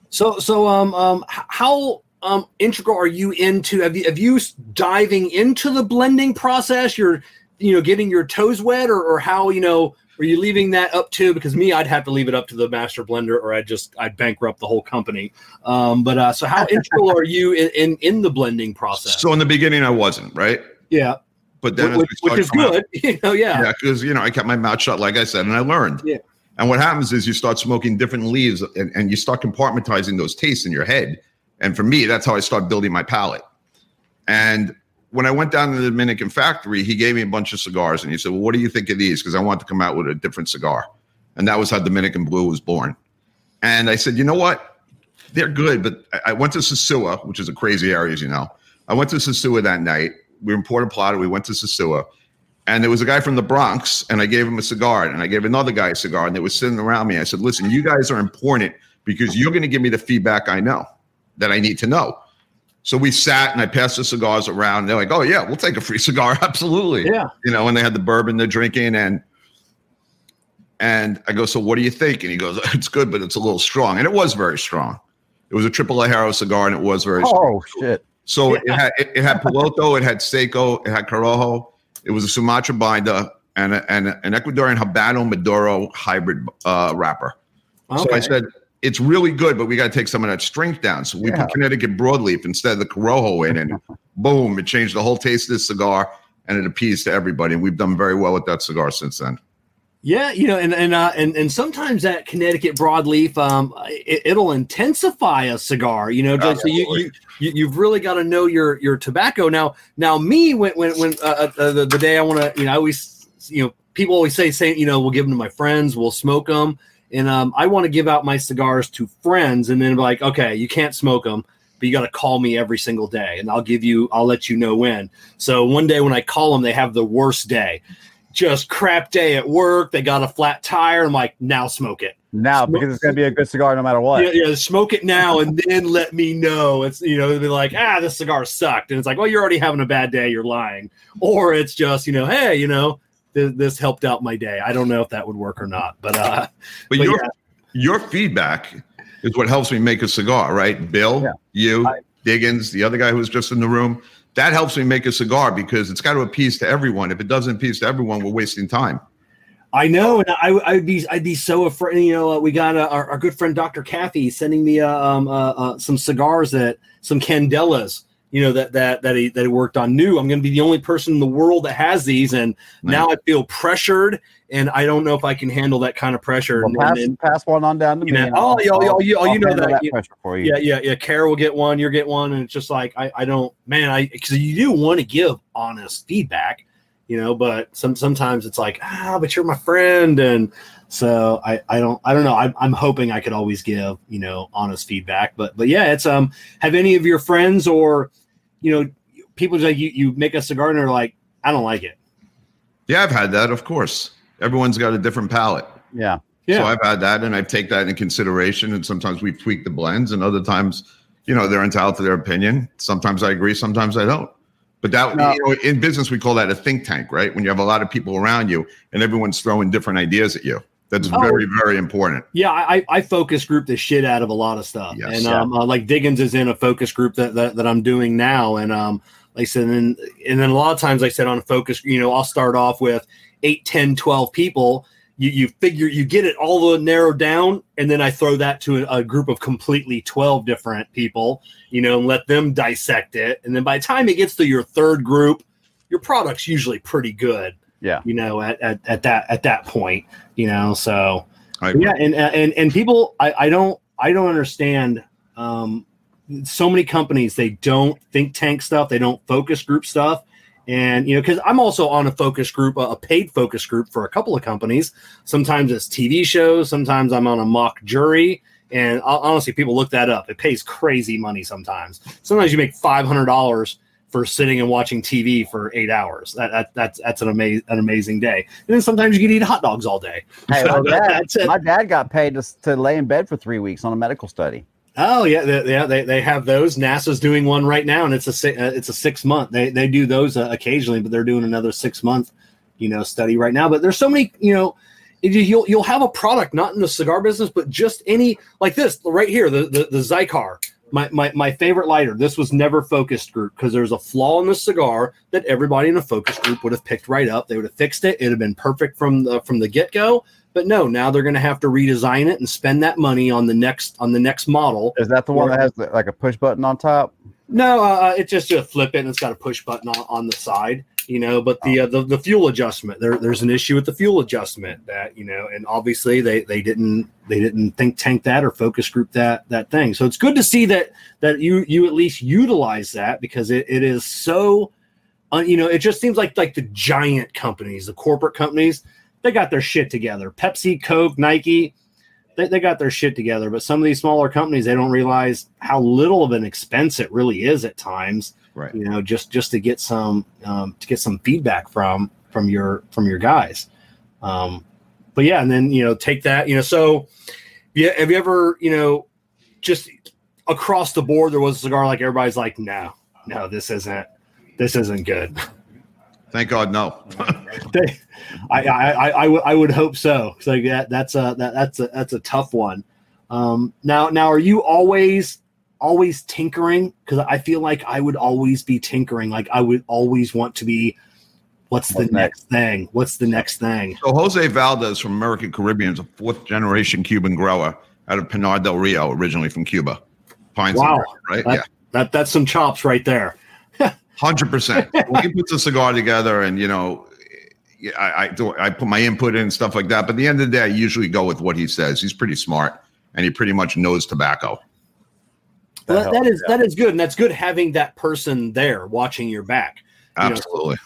Speaker 1: So so um um how um integral are you into? Have you have you diving into the blending process? You're you know getting your toes wet, or or how you know. Are you leaving that up to? Because me, I'd have to leave it up to the master blender, or I'd just I'd bankrupt the whole company. Um, but uh, so how integral are you in, in in the blending process?
Speaker 2: So in the beginning I wasn't, right?
Speaker 1: yeah,
Speaker 2: But then
Speaker 1: which, which is
Speaker 2: coming out-
Speaker 1: good. (laughs) You know, yeah.
Speaker 2: Yeah, because you know, I kept my mouth shut, like I said, and I learned.
Speaker 1: Yeah.
Speaker 2: And what happens is you start smoking different leaves and, and you start compartmentalizing those tastes in your head. And for me, that's how I start building my palate. And when I went down to the Dominican factory, he gave me a bunch of cigars and he said, Well, what do you think of these? Because I want to come out with a different cigar. And that was how Dominican Blue was born. And I said, You know what? They're good, but I- went to Sosua, which is a crazy area, as you know. I went to Sosua that night. We were in Puerto Plata. We went to Sosua. And there was a guy from the Bronx, and I gave him a cigar, and I gave another guy a cigar, and they were sitting around me. I said, Listen, you guys are important because you're going to give me the feedback I know that I need to know. So we sat and I passed the cigars around. They're like, "Oh yeah, we'll take a free (laughs) cigar, absolutely."
Speaker 1: Yeah.
Speaker 2: you know. And they had the bourbon they're drinking, and and I go, "So what do you think?" And he goes, (laughs) "It's good, but it's a little strong." And it was very strong. It was a triple ligero cigar, and it was very strong.
Speaker 3: Oh shit!
Speaker 2: So it had it, it had piloto, it had seco, it had corojo. It was a Sumatra binder and a, and a- an Ecuadorian Habano Maduro hybrid uh, wrapper. So I said, it's really good, but we got to take some of that strength down. So we
Speaker 3: Yeah.
Speaker 2: put Connecticut broadleaf instead of the Corojo in, and (laughs) boom, it changed the whole taste of the cigar, and it appeased to everybody. And we've done very well with that cigar since then.
Speaker 1: Yeah, you know, and and uh, and and sometimes that Connecticut broadleaf, um, it, it'll intensify a cigar. You know, so you, you you you've really got to know your your tobacco. Now, now me when when when uh, uh, the, the day I want to, you know, I always you know people always say saying you know we'll give them to my friends, we'll smoke them, and um, I want to give out my cigars to friends, and then be like, okay, you can't smoke them. But you got to call me every single day, and I'll give you. I'll let you know when. So one day when I call them, they have the worst day just crap day at work. They got a flat tire. I'm like, now smoke it.
Speaker 3: Now because it's gonna be a good cigar no matter what.
Speaker 1: Yeah, yeah, smoke it now and then let me know. It's you know, they'll be like, ah, this cigar sucked. And it's like, well, you're already having a bad day, you're lying. Or it's just, you know, hey, you know, th- this helped out my day. I don't know if that would work or not. But uh
Speaker 2: But,
Speaker 1: But
Speaker 2: your
Speaker 1: yeah.
Speaker 2: your feedback is what helps me make a cigar, right? Bill,
Speaker 3: Yeah.
Speaker 2: you,
Speaker 3: I-
Speaker 2: Diggins, the other guy who was just in the room. That helps me make a cigar because it's got to appease to everyone. If it doesn't appease to everyone, we're wasting time.
Speaker 1: I know, and I, I'd be, I'd be so afraid. You know, uh, we got uh, our, our good friend Dr. Kathy sending me uh, um, uh, uh, some cigars that some Candelas. You know that that that he that he worked on. New. I'm going to be the only person in the world that has these, and now I feel pressured, and I don't know if I can handle that kind of pressure.
Speaker 3: Well,
Speaker 1: and,
Speaker 3: pass,
Speaker 1: and-
Speaker 3: pass one on down to
Speaker 1: You
Speaker 3: me.
Speaker 1: know, oh,
Speaker 3: I'll-
Speaker 1: you- oh,
Speaker 3: I'll-
Speaker 1: you- oh,
Speaker 3: I'll
Speaker 1: you know
Speaker 3: handle
Speaker 1: that. You-
Speaker 3: pressure for you.
Speaker 1: yeah, yeah, yeah. Kara will get one. You're get one, and it's just like I, I don't, man. I because you do want to give honest feedback, you know. But some sometimes it's like, ah, but you're my friend, and so I I don't I don't know. I, I'm hoping I could always give you know honest feedback, but but yeah, it's um. Have any of your friends or you know people like you you make a cigar and they're like, I don't like it.
Speaker 2: Yeah, I've had that. Of course, everyone's got a different palate.
Speaker 3: Yeah.
Speaker 1: Yeah.
Speaker 2: So I've had that, and I take that into consideration. And sometimes we tweak the blends, and other times, you know, they're entitled to their opinion. Sometimes I agree, sometimes I don't. But that
Speaker 3: No.
Speaker 2: you know, in business, we call that a think tank, right? When you have a lot of people around you, and everyone's throwing different ideas at you. That's
Speaker 1: Oh.
Speaker 2: very, very important.
Speaker 1: Yeah, I, I focus group the shit out of a lot of stuff,
Speaker 2: Yes.
Speaker 1: and
Speaker 3: Yeah.
Speaker 1: um, uh, like Diggins is in a focus group that, that that I'm doing now, and um, like I said, and, and then a lot of times, like I said, on a focus, you know, I'll start off with 8, 10, 12 people. You you figure you get it all the narrowed down, and then I throw that to a, a group of completely 12 different people, you know, and let them dissect it, and then by the time it gets to your third group, your product's usually pretty good,
Speaker 3: Yeah.
Speaker 1: you know, at, at, at that at that point, you know, so yeah and and and people i i don't i don't understand um so many companies they don't think tank stuff they don't focus group stuff. And you know because i'm also on a focus group a, a paid focus group for a couple of companies. Sometimes it's tv shows sometimes i'm on a mock jury. And hon- honestly people look that up. It pays crazy money sometimes. Sometimes you make $500 for sitting and watching tv for eight hours that, that that's that's an amazing an amazing day and then sometimes you can eat hot dogs all day
Speaker 3: Hey,
Speaker 1: So
Speaker 3: my, dad, my dad got paid to, to lay in bed for three weeks on a medical study.
Speaker 1: Oh yeah, they, yeah. They, they have those. NASA's doing one right now, and it's a uh, it's a six month. They they do those uh, occasionally, but they're doing another six month, you know, study right now. But there's so many, you know, you'll you'll have a product not in the cigar business, but just any like this right here, the the, the Xikar. My, my, my favorite lighter. This was never focused group because there's a flaw in the cigar that everybody in a focus group would have picked right up. They would have fixed it. It'd have been perfect from the from the get go. But no, now they're going to have to redesign it and spend that money on the next on the next model.
Speaker 3: Is that the one that has the, like a push button on top?
Speaker 1: No, uh, it's just a flip it and it's got a push button on, on the side, you know. But the, uh, the the fuel adjustment, there, there's an issue with the fuel adjustment that you know, and obviously they they didn't they didn't think tank that or focus group that that thing. So it's good to see that that you you at least utilize that because it, it is so, uh, you know, it just seems like like the giant companies, the corporate companies, they got their shit together. Pepsi, Coke, Nike, they, they got their shit together. But some of these smaller companies, they don't realize how little of an expense it really is at times.
Speaker 2: Right.
Speaker 1: You know, just just to get some um, to get some feedback from from your from your guys. Um, but yeah, and then you know, take that. You know, so yeah, have you ever you know just across the board there was a cigar like everybody's like, no, no, this isn't this isn't good.
Speaker 2: Thank God, no. (laughs)
Speaker 1: I, I, I, I, would, I would hope so. So like that, that's a, that, that's a, that's a tough one. Um, now, now, are you always, always tinkering? Cause I feel like I would always be tinkering. Like I would always want to be, what's the
Speaker 3: What's
Speaker 1: next thing? What's the next thing?
Speaker 2: So Jose Valdez from American Caribbean is a fourth generation Cuban grower out of Pinar del Rio, originally from Cuba. Pines
Speaker 1: Wow.
Speaker 2: Rose, right?
Speaker 1: That-
Speaker 2: yeah.
Speaker 1: That, that's some chops right there.
Speaker 2: Hundred percent. (laughs) When he puts a cigar together, and you know, yeah, I I, do, I put my input in and stuff like that. But at the end of the day, I usually go with what he says. He's pretty smart, and he pretty much knows tobacco.
Speaker 1: Well, that, is, that is good. And that's good having that person there watching your back. You know,
Speaker 2: Absolutely.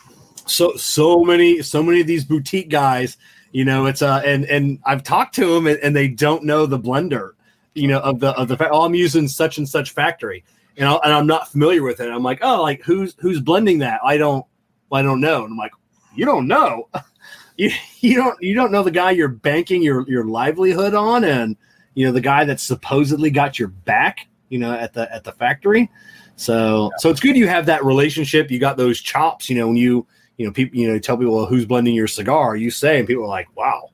Speaker 1: so so many so many of these boutique guys you know it's uh and and i've talked to them and, and they don't know the blender you know of the of the oh i'm using such and such factory and, i and i'm not familiar with it i'm like oh like who's who's blending that i don't i don't know and i'm like you don't know (laughs) you, you don't you don't know the guy you're banking your your livelihood on and you know the guy that supposedly got your back you know at the at the factory so so it's good you have that relationship you got those chops you know when you you know people you know tell people well, who's blending your cigar you say and people are like wow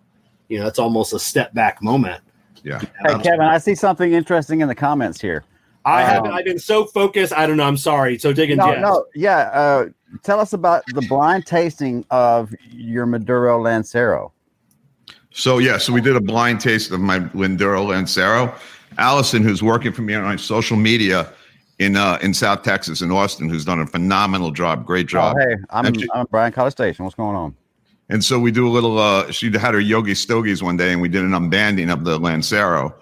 Speaker 1: you know that's almost a step back moment
Speaker 2: Yeah.
Speaker 3: Hey, Kevin, I see something interesting in the comments here.
Speaker 1: i
Speaker 3: Um,
Speaker 1: haven't i've been so focused i don't know i'm sorry so Diggins
Speaker 3: No,
Speaker 1: Jess.
Speaker 3: no, yeah. Uh, tell us about the blind tasting of your Maduro Lancero.
Speaker 2: So yeah, so we did a blind taste of my Linduro Lancero. Allison, who's working for me on social media in uh, in South Texas in Austin, who's done a phenomenal job, great job.
Speaker 3: Oh, hey, I'm,
Speaker 2: Actually-
Speaker 3: I'm at Bryan College Station. What's going on?
Speaker 2: And so we do a little. Uh, she had her yogi stogies one day, and we did an unbanding of the Lancero,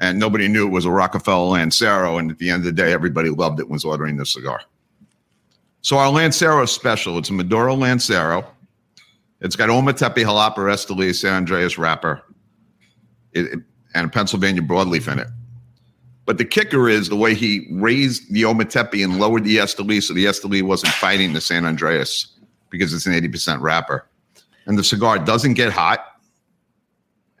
Speaker 2: and nobody knew it was a Rock-A-Feller Lancero. And at the end of the day, everybody loved it. and Was ordering the cigar. So our Lancero special. It's a Maduro Lancero. It's got Ometepe, Jalapa, Esteli, San Andreas wrapper, it, it- and a Pennsylvania broadleaf in it. But the kicker is the way he raised the Ometepe and lowered the Esteli, so the Esteli wasn't fighting the San Andreas because it's an 80% wrapper. And the cigar doesn't get hot,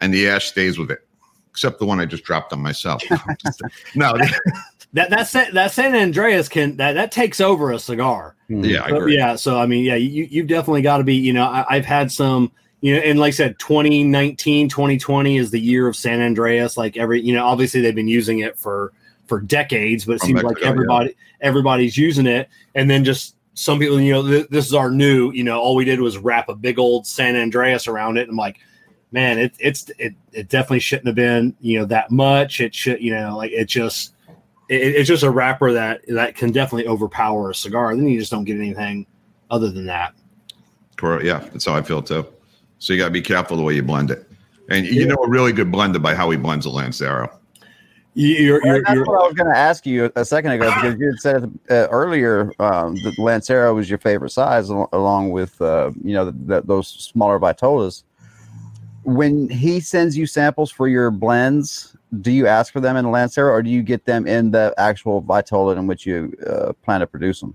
Speaker 2: and the ash stays with it, except the one I just dropped on myself. (laughs) no, (laughs)
Speaker 1: That that that San Andreas can that that takes over a cigar.
Speaker 2: yeah, I
Speaker 1: But
Speaker 2: agree.
Speaker 1: yeah, so I mean, yeah, you you've definitely got to be. You know, I, I've had some. You know, and like I said, 2019, 2020 is the year of San Andreas. Like every, you know, obviously they've been using it for for decades, but it
Speaker 2: From
Speaker 1: seems
Speaker 2: Mexico,
Speaker 1: like
Speaker 2: yeah.
Speaker 1: everybody everybody's using it. And then just some people, you know, th- this is our new. You know, all we did was wrap a big old San Andreas around it. And I'm like, man, it, it's it it definitely shouldn't have been you know that much. It should, you know, like it just it, it's just a wrapper that that can definitely overpower a cigar. Then you just don't get anything other than that.
Speaker 2: Correct. Yeah, that's how I feel too. So you got to be careful the way you blend it. And you know a really good blender by how he blends a Lancero.
Speaker 1: You- You're,
Speaker 3: Well,
Speaker 1: you're,
Speaker 3: that's
Speaker 1: you're,
Speaker 3: what I was going to ask you a second ago because you had said uh, earlier um, that Lancero was your favorite size, al- along with uh, you know th th those smaller Vitolas. When he sends you samples for your blends, do you ask for them in the Lancero, or do you get them in the actual Vitola in which you uh, plan to produce them?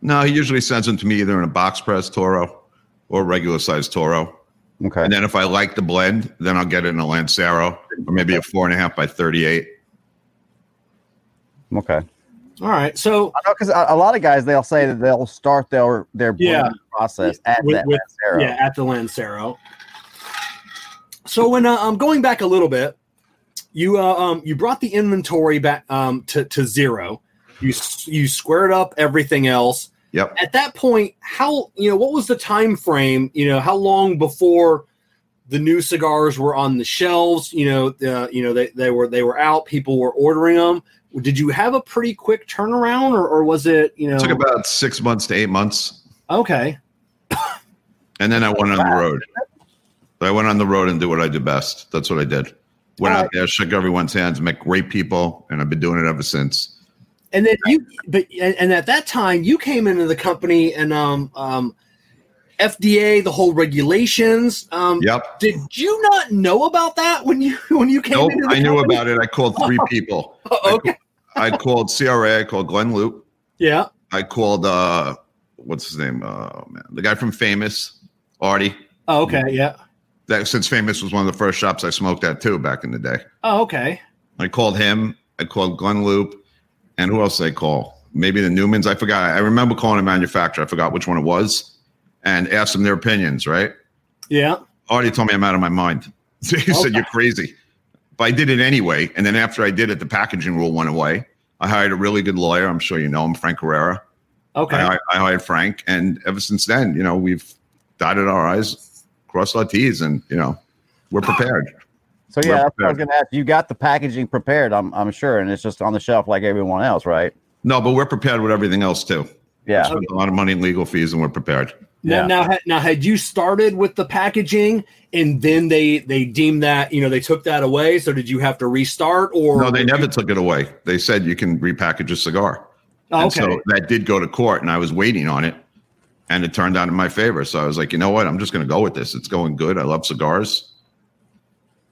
Speaker 2: No, he usually sends them to me either in a box press Toro or regular size Toro.
Speaker 3: Okay.
Speaker 2: And then if I like the blend, then I'll get it in a Lancero or maybe a four and a half by 38.
Speaker 3: Okay.
Speaker 1: all right. So
Speaker 3: because a, a lot of guys they'll say that they'll start their their blend
Speaker 1: Yeah.
Speaker 3: process at
Speaker 1: With-
Speaker 3: that
Speaker 1: with-
Speaker 3: Lancero.
Speaker 1: yeah, at the Lancero. So when uh, I'm going back a little bit, you uh, um you brought the inventory back um to to zero. You you squared up everything else.
Speaker 2: Yep.
Speaker 1: At that point, how you know what was the time frame? You know how long before the new cigars were on the shelves? You know, uh, you know they, they were they were out. People were ordering them. Did you have a pretty quick turnaround, or, or was it you know?
Speaker 2: It took about six months to eight months.
Speaker 1: okay,
Speaker 2: And then I went on the road. I went on the road and did what I do best. That's what I did. Went out there, shook everyone's hands, met great people, and I've been doing it ever since.
Speaker 1: And then you, but and, and at that time you came into the company and um um FDA the whole regulations. Um,
Speaker 2: Yep.
Speaker 1: Did you not know about that when you (laughs) when you came?
Speaker 2: Nope. I knew about it. I called three (laughs) people.
Speaker 1: Oh, okay.
Speaker 2: I called CRA. I called Glynn Loope.
Speaker 1: Yeah.
Speaker 2: I called uh, what's his name? Oh man, the guy from Famous, Artie.
Speaker 1: Oh, okay. Yeah.
Speaker 2: That since Famous was one of the first shops I smoked at too back in the day.
Speaker 1: Oh, okay.
Speaker 2: I called him. I called Glynn Loope, and who else did I call? Maybe the Newmans. I forgot. I remember calling a manufacturer. I forgot which one it was, and asked them their opinions. Right?
Speaker 1: Yeah.
Speaker 2: Artie told me I'm out of my mind. (laughs) he said you're crazy, but I did it anyway. And then after I did it, the packaging rule went away. I hired a really good lawyer. I'm sure you know him, Frank Herrera.
Speaker 1: Okay.
Speaker 2: I, I hired Frank, and ever since then, you know, we've dotted our I's, crossed our T's, and you know, we're (sighs) prepared.
Speaker 3: So yeah, that's what I was going to ask. You got the packaging prepared, I'm I'm sure, and it's just on the shelf like everyone else, right?
Speaker 2: No, but we're prepared with everything else too.
Speaker 3: Yeah.
Speaker 2: Spent a lot of money in legal fees, and we're prepared.
Speaker 1: Now,
Speaker 3: Yeah.
Speaker 1: now, now, had you started with the packaging and then they they deemed that you know they took that away? So did you have to restart or
Speaker 2: No, they never took it away. They said you can repackage a cigar.
Speaker 1: Oh,
Speaker 2: And
Speaker 1: okay.
Speaker 2: so that did go to court, and I was waiting on it, and it turned out in my favor. So I was like, you know what? I'm just going to go with this. It's going good. I love cigars,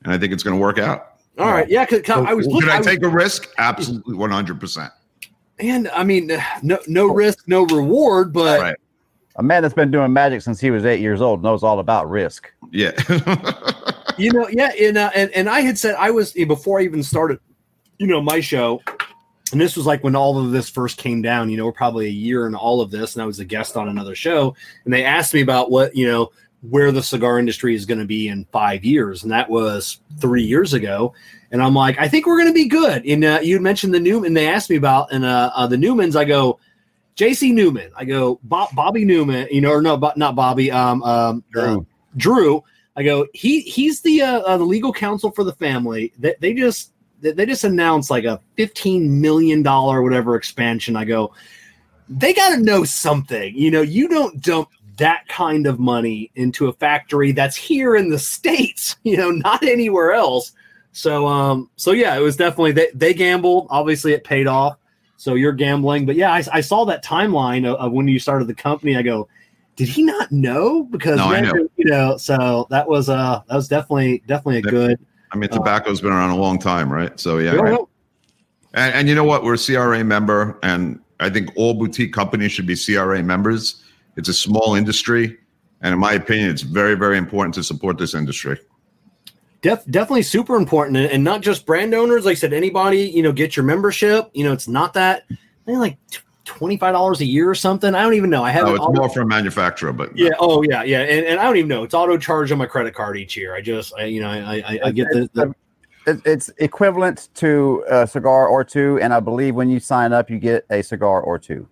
Speaker 2: and I think it's going to work out.
Speaker 1: All right. Yeah. Cause, 'cause I was
Speaker 2: Should
Speaker 1: looking.
Speaker 2: I
Speaker 1: I was-
Speaker 2: take a risk? Absolutely, 100. percent
Speaker 1: and I mean, no no risk, no reward, but
Speaker 2: Right.
Speaker 3: A man that's been doing magic since he was eight years old knows all about risk.
Speaker 2: Yeah. (laughs)
Speaker 1: you know, yeah, and uh, and and I had said I was before I even started, you know, my show, and this was like when all of this first came down. You know, we're probably a year in all of this, and I was a guest on another show, and they asked me about what you know where the cigar industry is going to be in five years, and that was three years ago. And I'm like, I think we're going to be good. And uh, you mentioned the Newman. They asked me about and uh, uh, the Newmans. I go, J.C. Newman. I go, Bob, Bobby Newman. You know, or no, but not Bobby. Um, um,
Speaker 3: Drew.
Speaker 1: Drew. I go, he he's the uh, uh, the legal counsel for the family. They, they just they, they just announced like a fifteen million dollar whatever expansion. I go, they got to know something. You know, you don't dump that kind of money into a factory that's here in the states. (laughs) You know, not anywhere else. So um so yeah, it was definitely they they gambled. Obviously, it paid off. So you're gambling, but yeah, I, I saw that timeline of, of when you started the company. I go, did he not know? Because
Speaker 2: No, I know.
Speaker 1: you know, so that was uh that was definitely definitely a good.
Speaker 2: I mean, tobacco's been around a long time, right? So yeah, right. And, and you know what? We're a CRA member, and I think all boutique companies should be CRA members. It's a small industry, and in my opinion, it's very, very important to support this industry.
Speaker 1: Def, definitely super important, and, and not just brand owners. Like I said, anybody you know, get your membership. You know, it's not that I think like twenty five dollars a year or something. I don't even know. I haven't.
Speaker 2: it's
Speaker 1: auto-
Speaker 2: more for a manufacturer, but
Speaker 1: yeah. Oh yeah. Yeah. And, and I don't even know. It's auto charged on my credit card each year. I just, I, you know, I, I, I get the, the
Speaker 3: It's equivalent to a cigar or two, and I believe when you sign up, you get a cigar or two.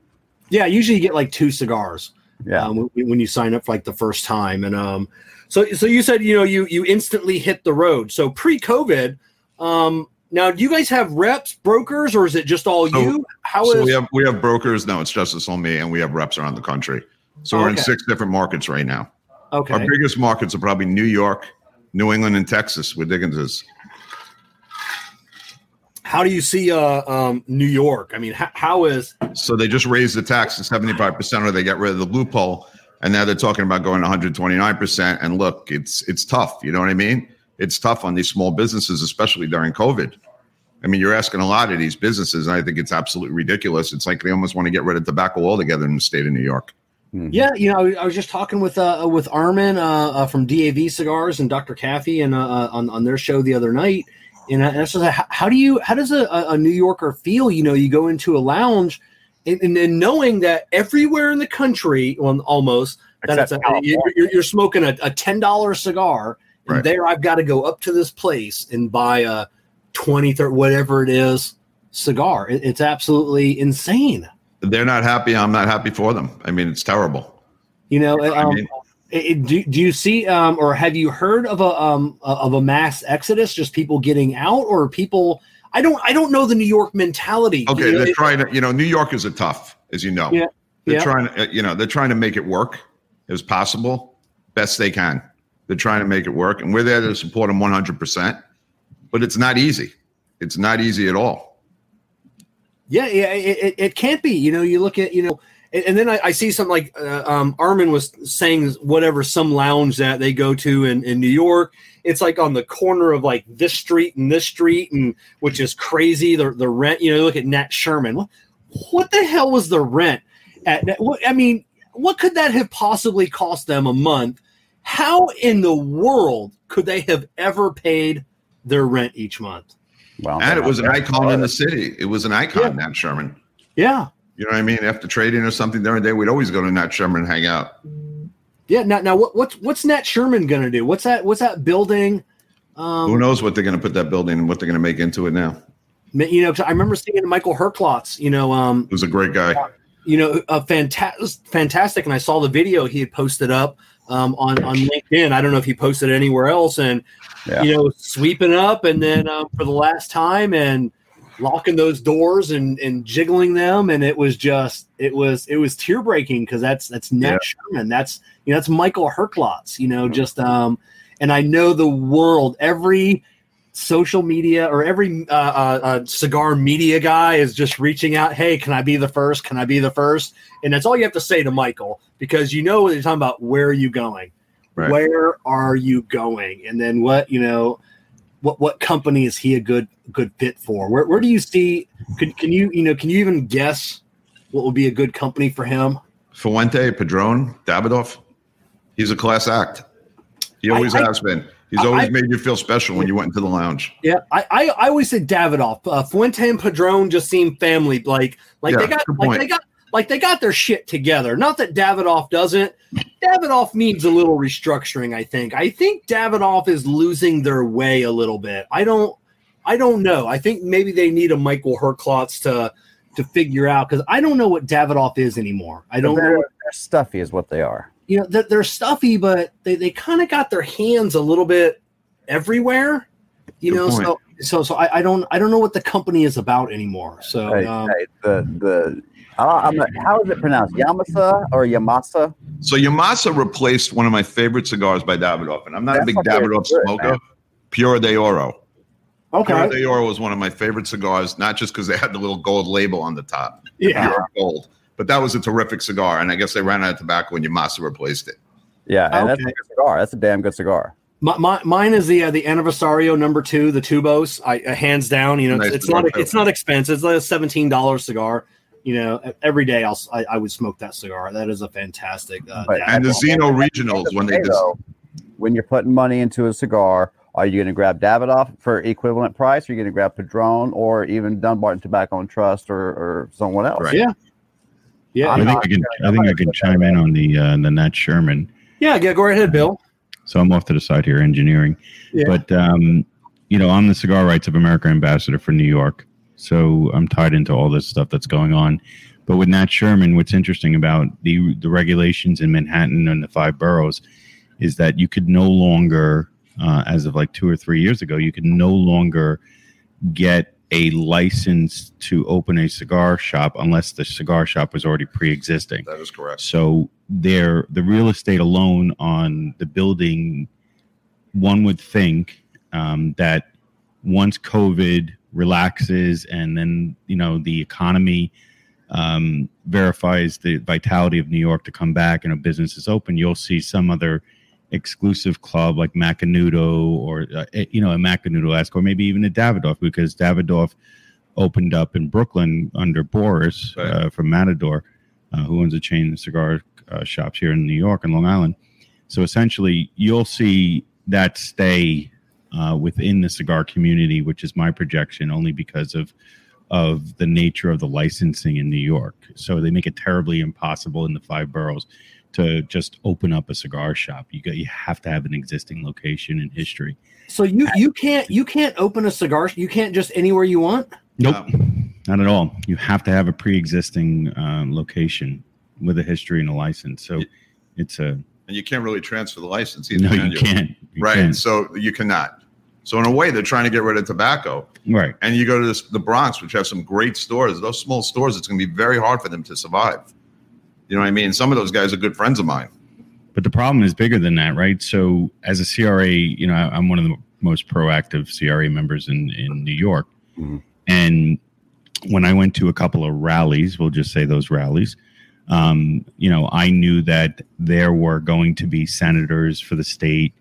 Speaker 1: yeah. Usually you get like two cigars.
Speaker 3: Yeah,
Speaker 1: um, when, when you sign up for like the first time. And um, so so you said you know you you instantly hit the road. So pre-COVID, um, now do you guys have reps, brokers, or is it just all
Speaker 2: So-
Speaker 1: you? How is
Speaker 2: so we have we have brokers. No, it's just us on me, and we have reps around the country. So we're in six different markets right now.
Speaker 1: okay?
Speaker 2: Our biggest markets are probably New York, New England, and Texas, where Diggins is.
Speaker 1: How do you see uh, um, New York? I mean, how, how is
Speaker 2: So they just raised the tax to 75% or they get rid of the loophole. And now they're talking about going 129%. And look, it's it's tough. You know what I mean? It's tough on these small businesses, especially during COVID. I mean, you're asking a lot of these businesses, and I think it's absolutely ridiculous. It's like they almost want to get rid of tobacco altogether in the state of New York.
Speaker 1: yeah? You know, I was just talking with uh, with Armin uh, uh, from DAV Cigars and Dr. Caffey and uh, uh, on on their show the other night. And I, and I said, how, how do you how does a, a New Yorker feel? You know, you go into a lounge and, and then knowing that everywhere in the country, well, almost that it's a, you're, you're- smoking a, a ten dollar cigar, and
Speaker 2: Right.
Speaker 1: there I've got to go up to this place and buy a 20, 30, whatever it is cigar. It, it's absolutely insane.
Speaker 2: They're not happy. I'm not happy for them. I mean, it's terrible.
Speaker 1: You know,
Speaker 2: I
Speaker 1: um,
Speaker 2: mean-
Speaker 1: it- do, do you see um, or have you heard of a um, of a mass exodus? Just people getting out, or people? I don't. I don't know the New York mentality.
Speaker 2: Okay,
Speaker 1: You know,
Speaker 2: they're trying to, you know, New Yorkers are tough, as you know.
Speaker 1: Yeah,
Speaker 2: They're
Speaker 1: yeah.
Speaker 2: trying to, uh, you know, they're trying to make it work as possible, best they can. They're trying to make it work, and we're there to support them 100%. But it's not easy. It's not easy at all.
Speaker 1: Yeah, yeah, it, it, it can't be. You know, you look at you know, and, and then I, I see something like uh, um, Armin was saying whatever some lounge that they go to in, in New York. It's like on the corner of like this street and this street, and which is crazy. The the rent. You know, look at Nat Sherman. What, what the hell was the rent at? What I mean, what could that have possibly cost them a month? How in the world could they have ever paid their rent each month?
Speaker 3: well,
Speaker 2: And it was an icon in the
Speaker 3: the
Speaker 2: city. It was an icon,
Speaker 1: Yeah.
Speaker 2: Nat Sherman.
Speaker 1: Yeah,
Speaker 2: You know what I mean? After trading or something during the day, we'd always go to Nat Sherman and hang out.
Speaker 1: Yeah. Now, now, what, what's what's Nat Sherman going to do? What's that? What's that building?
Speaker 2: Who
Speaker 1: Um,
Speaker 2: knows what they're going to put that building and what they're going to make into it now?
Speaker 1: you know, I remember seeing Michael Herklots. You know, um,
Speaker 2: He was a great guy.
Speaker 1: you know, a fantastic, fantastic. And I saw the video he had posted up um, on on LinkedIn. I don't know if he posted it anywhere else, and
Speaker 3: Yeah.
Speaker 1: you know, sweeping up and then um, for the last time and locking those doors and and jiggling them, and it was just it was it was tear breaking because that's that's Nat
Speaker 2: Yeah.
Speaker 1: Sherman. That's you know that's Michael Herklots. You know, just um, and I know the world every social media or every uh, uh, uh, cigar media guy is just reaching out. Hey, can I be the first? Can I be the first? And that's all you have to say to Michael because you know they're talking about where are you going,
Speaker 2: Right.
Speaker 1: where are you going, and then what you know, what what company is he a good good fit for? Where where do you see? Can can you you know can you even guess what would be a good company for him?
Speaker 2: Fuente, Padron, Davidoff. He's a class act. He always
Speaker 1: I-
Speaker 2: has been. He's always
Speaker 1: I-
Speaker 2: made you feel special when you went into the lounge.
Speaker 1: Yeah, I, I, I always say Davidoff. Uh, Fuente and Padron just seem family like like they got like
Speaker 2: point.
Speaker 1: they got like they got their shit together. Not that Davidoff doesn't. Davidoff needs a little restructuring. I think. I think Davidoff is losing their way a little bit. I don't. I don't know. I think maybe they need a Michael Herklots to to figure out because I don't know what Davidoff is anymore. I don't know.
Speaker 3: They're, they're stuffy, is what they are.
Speaker 1: You know, they're, they're stuffy, but they, they kind of got their hands a little bit everywhere. You
Speaker 2: Good
Speaker 1: know,
Speaker 2: point.
Speaker 1: so so so I, I don't I don't know what the company is about anymore. So
Speaker 3: Hey,
Speaker 1: um,
Speaker 3: hey, the the uh, I'm not, how is it pronounced? Yamasa or Yamasa?
Speaker 2: So Yamasa replaced one of my favorite cigars by Davidoff, and I'm not
Speaker 3: That's
Speaker 2: a big Davidoff
Speaker 3: good,
Speaker 2: smoker.
Speaker 3: man.
Speaker 2: Puro d'Oro.
Speaker 1: okay,
Speaker 2: Puro d'Oro was one of my favorite cigars, not just because they had the little gold label on the top,
Speaker 1: yeah,
Speaker 2: pure gold, but that was a terrific cigar. And I guess they ran out of tobacco when Yamasa replaced it.
Speaker 3: Yeah, and okay. that's a good cigar. That's a damn good cigar.
Speaker 1: My, my, mine is the uh, the Aniversario number two, the Tubos. I uh, hands down. You know, nice it's, it's not it's not expensive. It's like a seventeen dollars cigar. You know, every day I'll I, I, would smoke that cigar. That is a fantastic. Uh,
Speaker 2: and the Zino Regionals when they did.
Speaker 3: when you're putting money into a cigar, are you going to grab Davidoff for equivalent price? Are you going to grab Padron or even Dunbarton Tobacco and Trust or, or someone else?
Speaker 1: Right. Yeah,
Speaker 4: yeah. I think I can. I think I can chime in on the uh, the Nat Sherman.
Speaker 1: Yeah, yeah. Go ahead, Bill.
Speaker 4: So I'm off to the side here, engineering. Yeah. But um, you know, I'm the Cigar Rights of America ambassador for New York, so I'm tied into all this stuff that's going on. But with Nat Sherman, what's interesting about the the regulations in Manhattan and the five boroughs is that you could no longer, uh, as of like two or three years ago, you could no longer get a license to open a cigar shop unless the cigar shop was already pre-existing.
Speaker 2: That is correct.
Speaker 4: So there, the real estate alone on the building, one would think um, that once COVID relaxes and then you know the economy um, verifies the vitality of New York to come back and a business is open, you'll see some other exclusive club like Macanudo or uh, eh, you know a Macanudo esque or maybe even a Davidoff because Davidoff opened up in Brooklyn under Boris right. uh, from Matador, uh, who owns a chain of cigar uh, shops here in New York and Long Island. So essentially, you'll see that stay uh, within the cigar community, which is my projection, only because of of the nature of the licensing in New York. So they make it terribly impossible in the five boroughs to just open up a cigar shop. You got you have to have an existing location in history.
Speaker 1: So you you can't you can't open a cigar. You can't just anywhere you want.
Speaker 4: Nope, not at all. You have to have a pre-existing uh, location with a history and a license. So it's a
Speaker 2: and you can't really transfer the license either.
Speaker 4: No, you can't.
Speaker 2: You right, can't. so you cannot. So in a way, they're trying to get rid of tobacco.
Speaker 4: Right.
Speaker 2: And you go to this, the Bronx, which have some great stores. Those small stores, it's going to be very hard for them to survive. You know what I mean? Some of those guys are good friends of mine.
Speaker 4: But the problem is bigger than that, right? So as a CRA, you know, I'm one of the most proactive CRA members in in New York, mm-hmm. and when I went to a couple of rallies, we'll just say those rallies, um, you know, I knew that there were going to be senators for the state,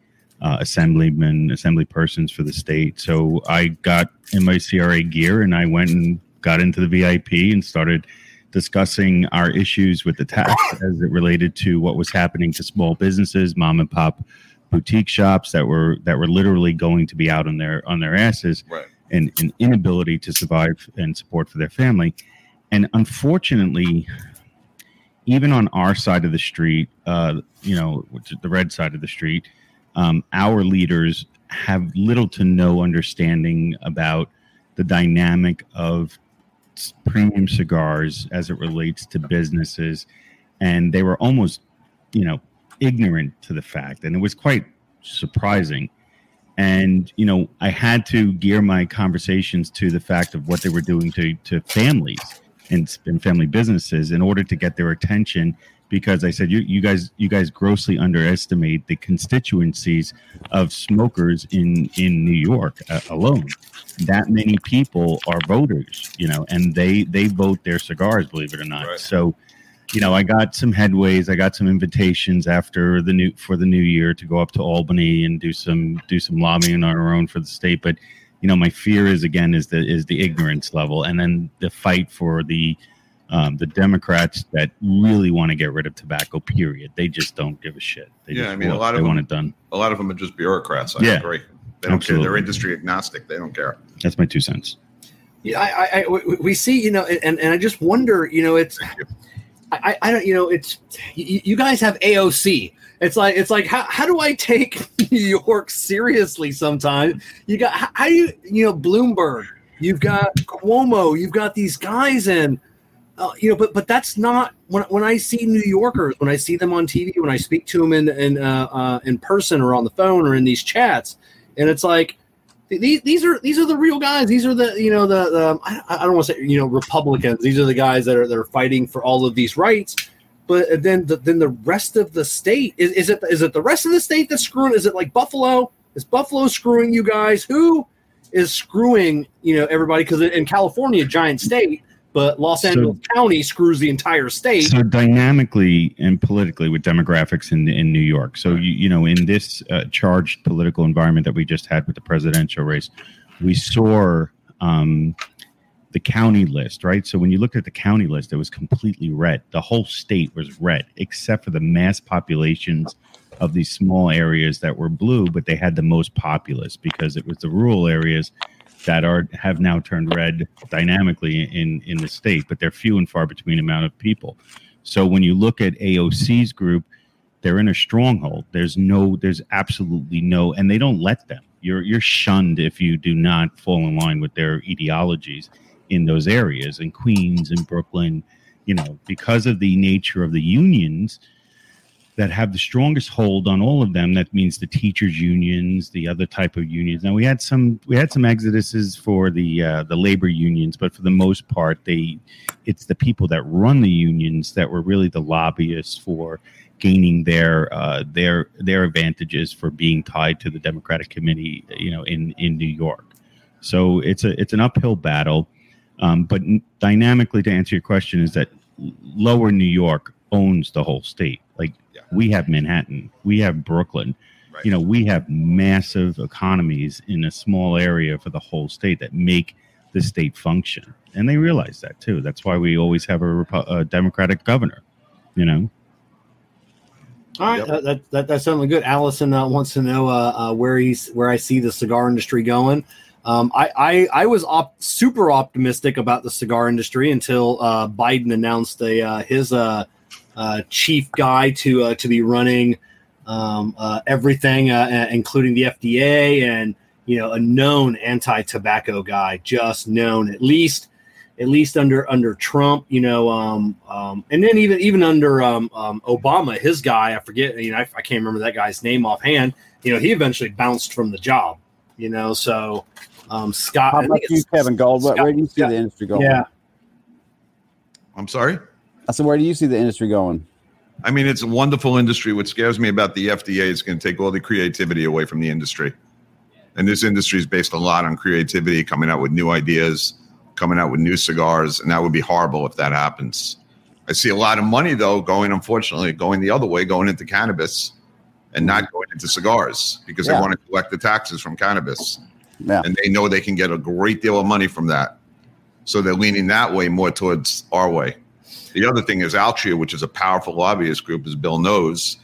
Speaker 4: uh, assemblymen, assembly persons for the state. So I got in my CRA gear and I went and got into the VIP and started discussing our issues with the tax (coughs) as it related to what was happening to small businesses, mom and pop boutique shops that were that were literally going to be out on their on their asses
Speaker 2: right.
Speaker 4: and an inability to survive and support for their family. And unfortunately, even on our side of the street, uh, you know, the red side of the street, um, our leaders have little to no understanding about the dynamic of premium cigars as it relates to businesses, and they were almost, you know, ignorant to the fact, and it was quite surprising. And you know, I had to gear my conversations to the fact of what they were doing to to families and, and family businesses in order to get their attention because I said you, you guys you guys grossly underestimate the constituencies of smokers in in New York uh, alone. That many people are voters, you know, and they they vote their cigars, believe it or not. Right. So, you know, I got some headways. I got some invitations after the new for the new year to go up to Albany and do some do some lobbying on our own for the state. But you know, my fear is again is the is the ignorance level, and then the fight for the um, the Democrats that really want to get rid of tobacco. Period. They just don't give a shit. They
Speaker 2: yeah,
Speaker 4: I
Speaker 2: mean, a lot of
Speaker 4: they
Speaker 2: them,
Speaker 4: want it done.
Speaker 2: A lot of them are just bureaucrats. I
Speaker 4: yeah,
Speaker 2: agree. They don't absolutely. care. They're industry agnostic. They don't care.
Speaker 4: That's my two cents.
Speaker 1: Yeah, I, I, we see, you know, and, and I just wonder, you know, it's, I, I don't, you know, it's, you, you guys have AOC. It's like, it's like, how, how do I take (laughs) New York seriously sometimes? You got, how, how do you, you know, Bloomberg, you've got Cuomo, you've got these guys in, uh, you know, but but that's not when when I see New Yorkers, when I see them on TV, when I speak to them in in uh, uh, in person or on the phone or in these chats, and it's like these these are these are the real guys. These are the you know the, the I, I don't want to say you know Republicans. These are the guys that are that are fighting for all of these rights. But then the, then the rest of the state is, is it is it the rest of the state that's screwing? Is it like Buffalo? Is Buffalo screwing you guys? Who is screwing you know everybody? Because in California, giant state but Los
Speaker 4: So-
Speaker 1: Angeles County screws the entire state.
Speaker 4: So dynamically and politically with demographics in in New York. So you you know in this uh, charged political environment that we just had with the presidential race, we saw um, the county list, right? So when you looked at the county list, it was completely red. The whole state was red, except for the mass populations of these small areas that were blue, but they had the most populace because it was the rural areas that are have now turned red dynamically in in the state, but they're few and far between amount of people. So when you look at AOC's group, they're in a stronghold. There's no, there's absolutely no, and they don't let them. You're you're shunned if you do not fall in line with their ideologies in those areas in Queens and Brooklyn, you know, because of the nature of the unions that have the strongest hold on all of them. That means the teachers' unions, the other type of unions. Now we had some we had some exoduses for the uh, the labor unions, but for the most part, they it's the people that run the unions that were really the lobbyists for gaining their uh, their their advantages for being tied to the Democratic Committee, you know, in in New York. So it's a it's an uphill battle, um, but n- dynamically to answer your question is that Lower New York owns the whole state. Like. We have Manhattan, we have Brooklyn.
Speaker 2: Right.
Speaker 4: You know, we have massive economies in a small area for the whole state that make the state function, and they realize that too. That's why we always have a, Repu- a Democratic governor. You know,
Speaker 1: All right,
Speaker 2: Yep.
Speaker 1: that, that, that, that's certainly good. Allison uh, wants to know uh, uh, where he's where I see the cigar industry going. Um, I, I I was op- super optimistic about the cigar industry until uh, Biden announced a uh, his uh, chief guy to uh, to be running um, uh, everything, uh, uh, including the FDA, and you know a known anti-tobacco guy, just known at least at least under under Trump, you know, um, um, and then even even under um, um, Obama, his guy, I forget, you know, I, I can't remember that guy's name offhand. You know, he eventually bounced from the job. You know, so um, Scott.
Speaker 3: How
Speaker 1: I
Speaker 3: about you, Kevin Gold? Where,
Speaker 1: Scott-
Speaker 3: where do you see
Speaker 1: yeah.
Speaker 3: the industry going?
Speaker 1: Yeah,
Speaker 2: I'm sorry.
Speaker 3: Said, where do you see the industry going?
Speaker 2: I mean, it's a wonderful industry. What scares me about the FDA is going to take all the creativity away from the industry. And this industry is based a lot on creativity, coming out with new ideas, coming out with new cigars, and that would be horrible if that happens. I see a lot of money though going, unfortunately, going the other way, going into cannabis, and not going into cigars because
Speaker 3: Yeah.
Speaker 2: they want to collect the taxes from cannabis,
Speaker 3: Yeah.
Speaker 2: and they know they can get a great deal of money from that. So they're leaning that way more towards our way. The other thing is Altria, which is a powerful lobbyist group, as Bill knows,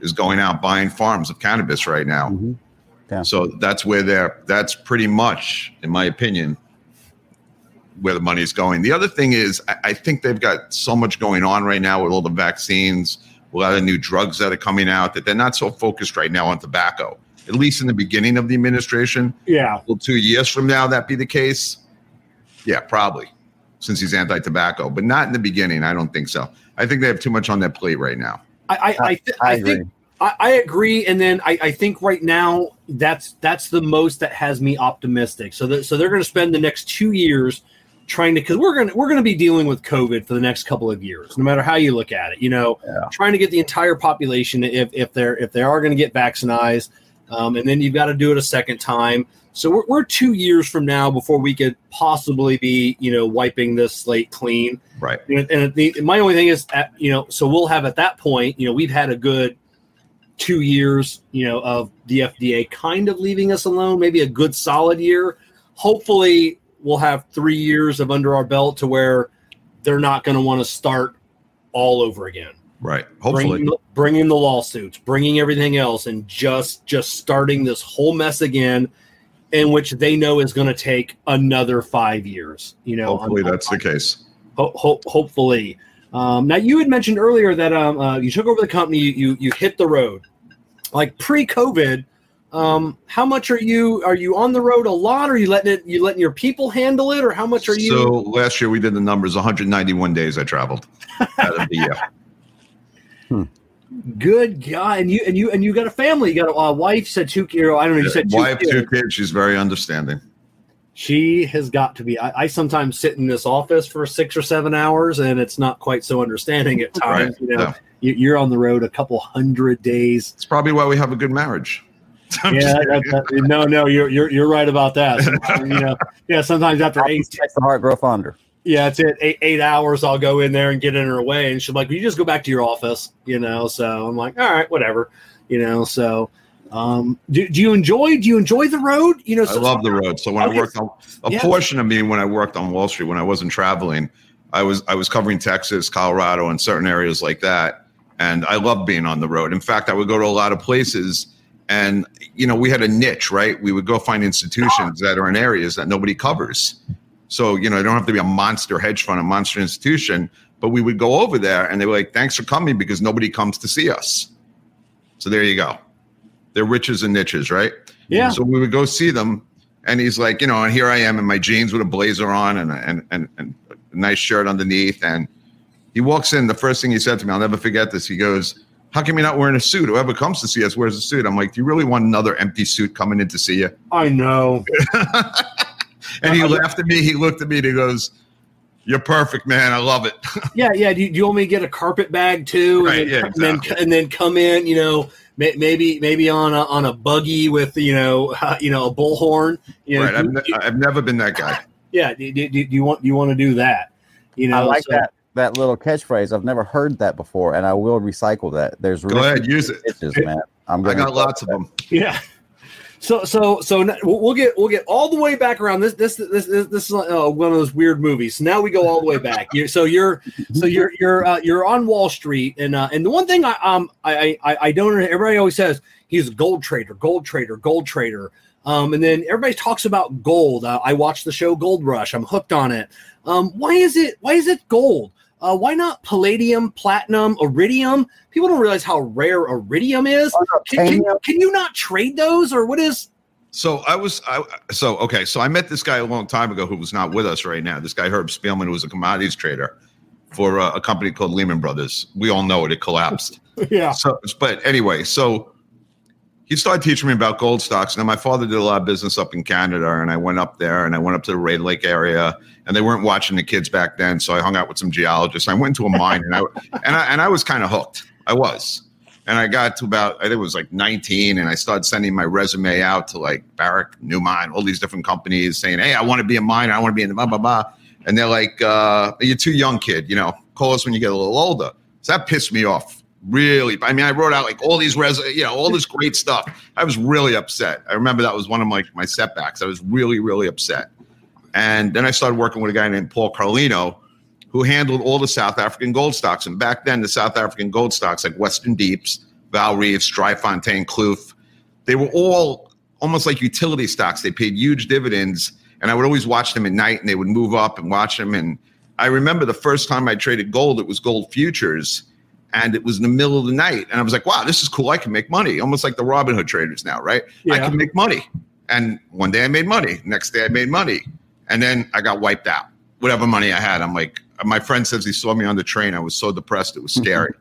Speaker 2: is going out buying farms of cannabis right now.
Speaker 3: Mhm. Yeah.
Speaker 2: So that's where they're. That's pretty much, in my opinion, where the money is going. The other thing is, I, I think they've got so much going on right now with all the vaccines, a lot of new drugs that are coming out, that they're not so focused right now on tobacco. At least in the beginning of the administration,
Speaker 1: yeah.
Speaker 2: Will two years from now that be the case? Yeah, probably, since he's anti-tobacco, but not in the beginning. I don't think so. I think they have too much on their plate right now.
Speaker 1: I I, I, th-
Speaker 3: I
Speaker 1: I
Speaker 3: agree.
Speaker 1: think I, I agree, and then I, I think right now that's that's the most that has me optimistic. So that so they're going to spend the next two years trying to because we're going to we're going to be dealing with COVID for the next couple of years, no matter how you look at it. You know,
Speaker 3: Yeah.
Speaker 1: trying to get the entire population if if they're if they are going to get vaccinated, um, and then you've got to do it a second time. So we're, we're two years from now before we could possibly be you know wiping this slate clean.
Speaker 2: Right.
Speaker 1: Know, and the, my only thing is, at, you know, so we'll have at that point, you know, we've had a good two years, you know, of the FDA kind of leaving us alone, maybe a good solid year. Hopefully, we'll have three years of under our belt to where they're not going to want to start all over again.
Speaker 2: Right. Hopefully.
Speaker 1: Bringing, the- bringing the lawsuits, bringing everything else, and just just starting this whole mess again, in which they know is going to take another five years. You know,
Speaker 2: Hopefully
Speaker 1: on-
Speaker 2: that's the case.
Speaker 1: ho- ho- hopefully. Um, now, you had mentioned earlier that um, uh, you took over the company, you, you you hit the road, like pre-COVID. Um, how much are you are you on the road a lot? Are you letting it you letting your people handle it, or how much are you?
Speaker 2: So last year we did the numbers 191 days I traveled (laughs) out of the year.
Speaker 1: Good guy, and you and you and you got a family. You got a uh, wife. You said two. You know, I don't know. You said two
Speaker 2: Wife,
Speaker 1: kids.
Speaker 2: two kids. She's very understanding.
Speaker 1: She has got to be. I, I sometimes sit in this office for six or seven hours, and it's not quite so understanding at times.
Speaker 2: Right.
Speaker 1: You know,
Speaker 2: Yeah.
Speaker 1: you, you're on the road a couple hundred days.
Speaker 2: It's probably why we have a good marriage. (laughs) I'm
Speaker 1: yeah, that, that- no, no, you're you're you're right about that. Sometimes, (laughs) you know, yeah, sometimes after eight,
Speaker 3: Makes the heart grow fonder.
Speaker 1: Yeah, it's it. Eight, eight hours. I'll go in there and get in her way, and she's like, "Will you just go back to your office?" You know. So I'm like, "All right, whatever." You know. So, um, do, do you enjoy? Do you enjoy the road? You know,
Speaker 2: I love the road. So when
Speaker 1: Okay.
Speaker 2: I worked on a
Speaker 1: Yeah.
Speaker 2: portion of me when I worked on Wall Street when I wasn't traveling, I was I was covering Texas, Colorado, and certain areas like that. And I loved being on the road. In fact, I would go to a lot of places and you know, we had a niche, right? We would go find institutions that are in areas that nobody covers. So, you know, it don't have to be a monster hedge fund, a monster institution, but we would go over there and they were like, Thanks for coming because nobody comes to see us. So there you go. They're riches and niches, right?
Speaker 1: Yeah.
Speaker 2: So we would go see them, and he's like, you know, and here I am in my jeans with a blazer on and and and, and a nice shirt underneath. And he walks in. The first thing he said to me, I'll never forget this. He goes, "How come you're not wearing a suit? Whoever comes to see us wears a suit." I'm like, "Do you really want another empty suit coming in to see you?"
Speaker 1: I know. (laughs)
Speaker 2: And he laughed at me. He looked at me and he goes, "You're perfect, man. I love it." (laughs)
Speaker 1: Yeah, yeah. Do you, do you want me to get a carpet bag too?
Speaker 2: Right,
Speaker 1: And then,
Speaker 2: yeah,
Speaker 1: and then and then come in. You know, may, maybe maybe on a on a buggy with you know (laughs) uh, you know a bullhorn. You know,
Speaker 2: right. I've,
Speaker 1: do-
Speaker 2: ne- I've never been that guy. (laughs)
Speaker 1: yeah. Do, do, do you want you want to do that? You know,
Speaker 3: I like
Speaker 1: so-
Speaker 3: that that little catchphrase. I've never heard that before, and I will recycle that. There's
Speaker 2: Go ahead, use it.
Speaker 3: Bitches, man. I'm
Speaker 2: I got lots of them.
Speaker 1: Yeah. So so so we'll get we'll get all the way back around this this this this, this is uh, one of those weird movies. Now we go all the way back. you so you're so you're you're uh, you're on Wall Street and uh, and the one thing I um I I I don't everybody always says he's a gold trader, gold trader, gold trader. Um, and then everybody talks about gold. Uh, I watched the show Gold Rush. I'm hooked on it. Um, why is it why is it gold? Uh, why not palladium, platinum, iridium? People don't realize how rare iridium is. Can, can, can you not trade those, or what is?
Speaker 2: So I was, I, so okay. So I met this guy a long time ago who was not with us right now. This guy Herb Spielman, who was a commodities trader for uh, a company called Lehman Brothers. We all know it; it collapsed. (laughs)
Speaker 1: Yeah,
Speaker 2: So, but anyway, so he started teaching me about gold stocks. Now, my father did a lot of business up in Canada, and I went up there and I went up to the Red Lake area, and they weren't watching the kids back then. So I hung out with some geologists. I went to a mine, and I (laughs) and I and I was kind of hooked. I was, and I got to about I think it was like 19, and I started sending my resume out to like Barrick, New Newmont, all these different companies, saying, "Hey, I want to be a miner. I want to be in the blah blah blah." And they're like, uh, "You're too young, kid. You know, call us when you get a little older." So that pissed me off really. I mean, I wrote out like all these res, you know, all this great stuff. I was really upset. I remember that was one of my my setbacks. I was really really upset. And then I started working with a guy named Paul Carlino, who handled all the South African gold stocks. And back then, the South African gold stocks like Western Deeps, Vaal Reefs, Driefontein, Kloof, they were all almost like utility stocks. They paid huge dividends, and I would always watch them at night, and they would move up and watch them. And I remember the first time I traded gold, it was gold futures, and it was in the middle of the night, and I was like, "Wow, this is cool! I can make money." Almost like the Robin Hood traders now, right? I can make money. And one day I made money. Next day I made money, and then I got wiped out. Whatever money I had, I'm like, my friend says he saw me on the train. I was so depressed, it was mm-hmm. scary.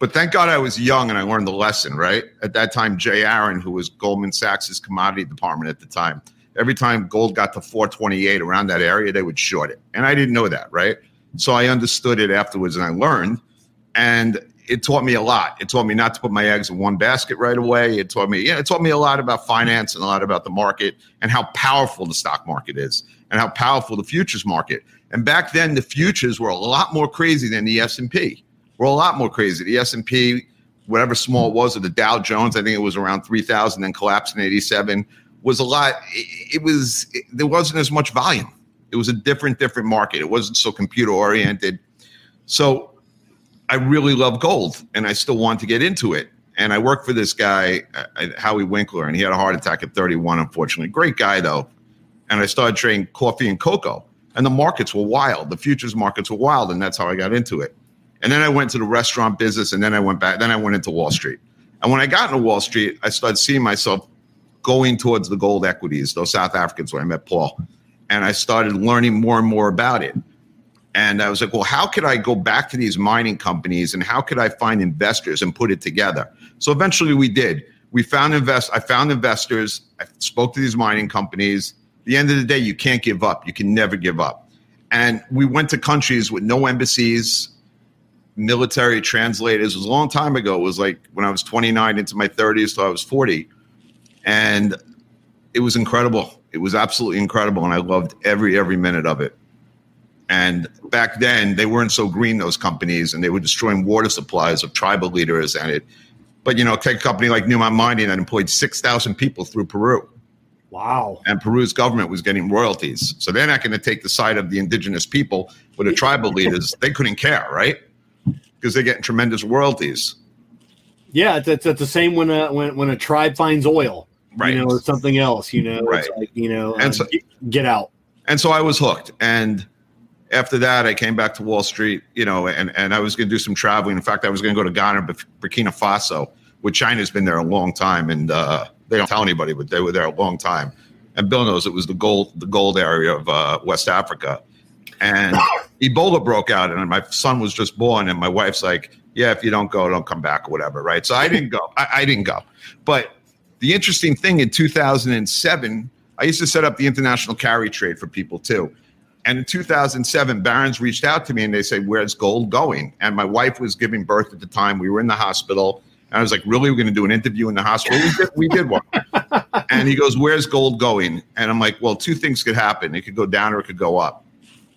Speaker 2: But thank God I was young and I learned the lesson, right? At that time, J. Aron, who was Goldman Sachs's commodity department at the time, every time gold got to 428 around that area, they would short it. And I didn't know that, right? So I understood it afterwards and I learned. And it taught me a lot. It taught me not to put my eggs in one basket right away. It taught me, yeah, it taught me a lot about finance and a lot about the market and how powerful the stock market is and how powerful the futures market. And back then, the futures were a lot more crazy than the S and P. Were a lot more crazy. The S and P, whatever small it was, or the Dow Jones, I think it was around three thousand, then collapsed in '87. Was a lot. It, it was. It, there wasn't as much volume. It was a different, different market. It wasn't so computer oriented. So I really love gold and I still want to get into it. And I worked for this guy, uh, Howie Winkler, and he had a heart attack at 31, unfortunately. Great guy, though. And I started trading coffee and cocoa. And the markets were wild. The futures markets were wild. And that's how I got into it. And then I went to the restaurant business and then I went back. Then I went into Wall Street. And when I got into Wall Street, I started seeing myself going towards the gold equities, those South Africans where I met Paul. And I started learning more and more about it. And I was like, well, how could I go back to these mining companies and how could I find investors and put it together? So eventually we did. We found invest I found investors. I spoke to these mining companies. At the end of the day, you can't give up. You can never give up. And we went to countries with no embassies, military translators. It was a long time ago. It was like when I was 29 into my 30s till I was 40. And it was incredible. It was absolutely incredible. And I loved every every minute of it And back then, they weren't so green, those companies, and they were destroying water supplies of tribal leaders. And it, but you know, take a company like Newmont Mining that employed 6,000 people through Peru.
Speaker 1: Wow.
Speaker 2: And Peru's government was getting royalties. So they're not going to take the side of the indigenous people, but the tribal leaders, (laughs) they couldn't care, right? Because they're getting tremendous royalties.
Speaker 1: Yeah, it's, it's, the same when a when when a tribe finds oil,
Speaker 2: Right.
Speaker 1: You know, or something else. You know,
Speaker 2: Right.
Speaker 1: it's like you know,
Speaker 2: And
Speaker 1: uh,
Speaker 2: so-
Speaker 1: get out.
Speaker 2: and so I was hooked. And after that, I came back to Wall Street, you know, and, and I was going to do some traveling. In fact, I was going to go to Ghana, Burkina Faso, which China's been there a long time, and uh, they don't tell anybody, but they were there a long time. And Bill knows it was the gold, the gold area of uh, West Africa, and (coughs) Ebola broke out, and my son was just born, and my wife's like, "Yeah, if you don't go, don't come back or whatever." Right? So I didn't go. I, I didn't go, but the interesting thing in 2007, I used to set up the international carry trade for people too. And in 2007, Barron's reached out to me and they say, Where's gold going? And my wife was giving birth at the time. We were in the hospital. And I was like, Really? We're going to do an interview in the hospital? We did, we did one. (laughs) and he goes, Where's gold going? And I'm like, Well, two things could happen. It could go down or it could go up.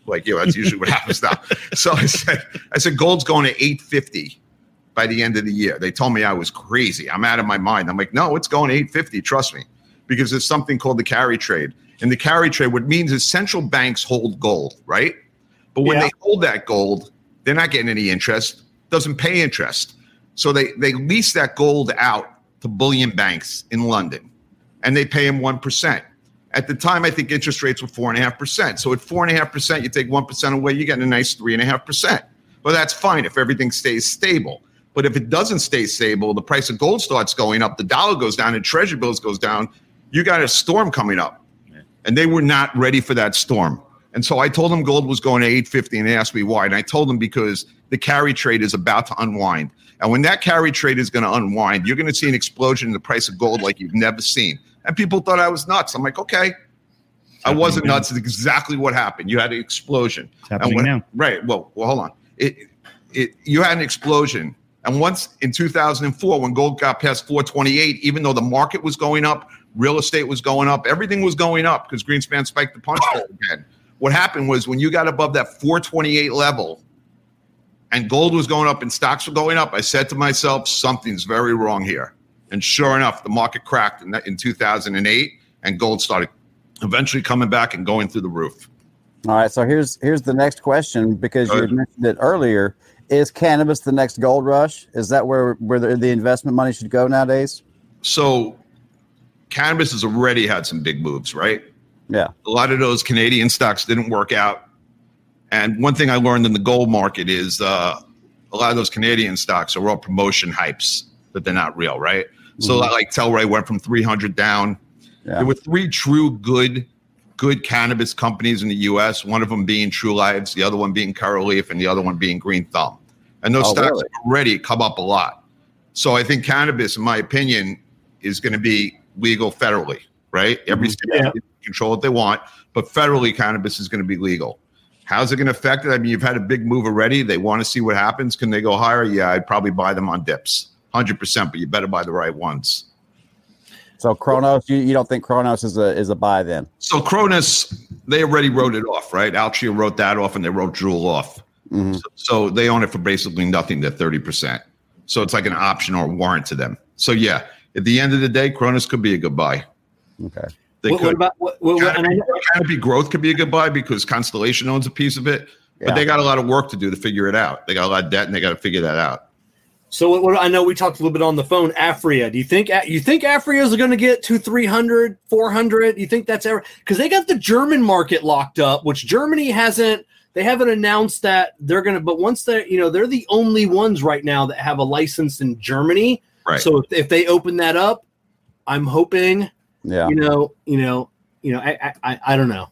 Speaker 2: Like, you know, that's usually what (laughs) happens now. So I said, I said, gold's going to 850 by the end of the year. They told me I was crazy. I'm out of my mind. I'm like, no, it's going 850. Trust me, because there's something called the carry trade. And the carry trade, what means is central banks hold gold, right? But when
Speaker 1: Yeah.
Speaker 2: they hold that gold, they're not getting any interest. Doesn't pay interest. So they they lease that gold out to bullion banks in London, and they pay them one percent. At the time, I think interest rates were four and a half percent. So at four and a half percent, you take one percent away, you get a nice three and a half percent. Well, that's fine if everything stays stable. But if it doesn't stay stable, the price of gold starts going up, the dollar goes down, and treasury bills goes down. You got a storm coming up, and they were not ready for that storm. And so I told them gold was going to 850, and they asked me why. And I told them because the carry trade is about to unwind. And when that carry trade is going to unwind, you're going to see an explosion in the price of gold like you've never seen. And people thought I was nuts. I'm like, okay. I wasn't
Speaker 4: now.
Speaker 2: nuts. It's exactly what happened. You had an explosion.
Speaker 4: It's happening
Speaker 2: when-
Speaker 4: now.
Speaker 2: Right. Well, well, hold on. It, it, you had an explosion. And once in 2004, when gold got past 428, even though the market was going up, real estate was going up, everything was going up because Greenspan spiked the punch bowl again. What happened was when you got above that 428 level and gold was going up and stocks were going up, I said to myself, something's very wrong here. And sure enough, the market cracked in, in 2008 and gold started eventually coming back and going through the roof.
Speaker 3: All right, so here's here's the next question because you mentioned it earlier. Is cannabis the next gold rush? Is that where where the, the investment money should go nowadays?
Speaker 2: So cannabis has already had some big moves, right?
Speaker 3: Yeah.
Speaker 2: a lot of those Canadian stocks didn't work out. And one thing I learned in the gold market is uh, a lot of those Canadian stocks are all promotion hypes, but they're not real, right? So
Speaker 3: Mhm.
Speaker 2: like Tilray went from 300 down.
Speaker 3: Yeah.
Speaker 2: There were three true good, good cannabis companies in the U.S. One of them being Trulieve, the other one being Curaleaf, and the other one being Green Thumb. And those
Speaker 3: Oh,
Speaker 2: stocks
Speaker 3: really?
Speaker 2: already come up a lot. So I think cannabis, in my opinion, is going to be legal federally, right? Every
Speaker 3: Mhm.
Speaker 2: state
Speaker 1: Yeah.
Speaker 2: can control what they want, but federally, cannabis is going to be legal. How's it going to affect it? I mean, you've had a big move already. They want to see what happens. Can they go higher? Yeah, I'd probably buy them on dips, hundred percent. But you better buy the right ones.
Speaker 3: So Cronos, you, you don't think Cronos is a is a buy then?
Speaker 2: So Cronos, they already wrote it off, right? Altria wrote that off, and they wrote Juul off.
Speaker 3: Mhm.
Speaker 2: So, so they own it for basically nothing. They're thirty percent. So it's like an option or warrant to them. So yeah, at the end of the day, Cronos could be a good buy.
Speaker 3: Okay.
Speaker 2: They
Speaker 1: What,
Speaker 2: could.
Speaker 1: what about what, what, what-
Speaker 2: Canopy, Canopy Growth could be a good buy because Constellation owns a piece of it, but they got a lot of work to do to figure it out. They got a lot of debt and they got to figure that out.
Speaker 1: so what, what I know we talked a little bit on the phone. Aphria, do you think you think Aphrias are going to get to 300, 400? You think that's ever because they got the German market locked up, which Germany hasn't. They haven't announced that they're going to, but once they're, you know, they're the only ones right now that have a license in Germany.
Speaker 2: Right.
Speaker 1: So if, if they open that up, I'm hoping
Speaker 3: Yeah.
Speaker 1: you know, you know, you know, I, I, I, I don't know.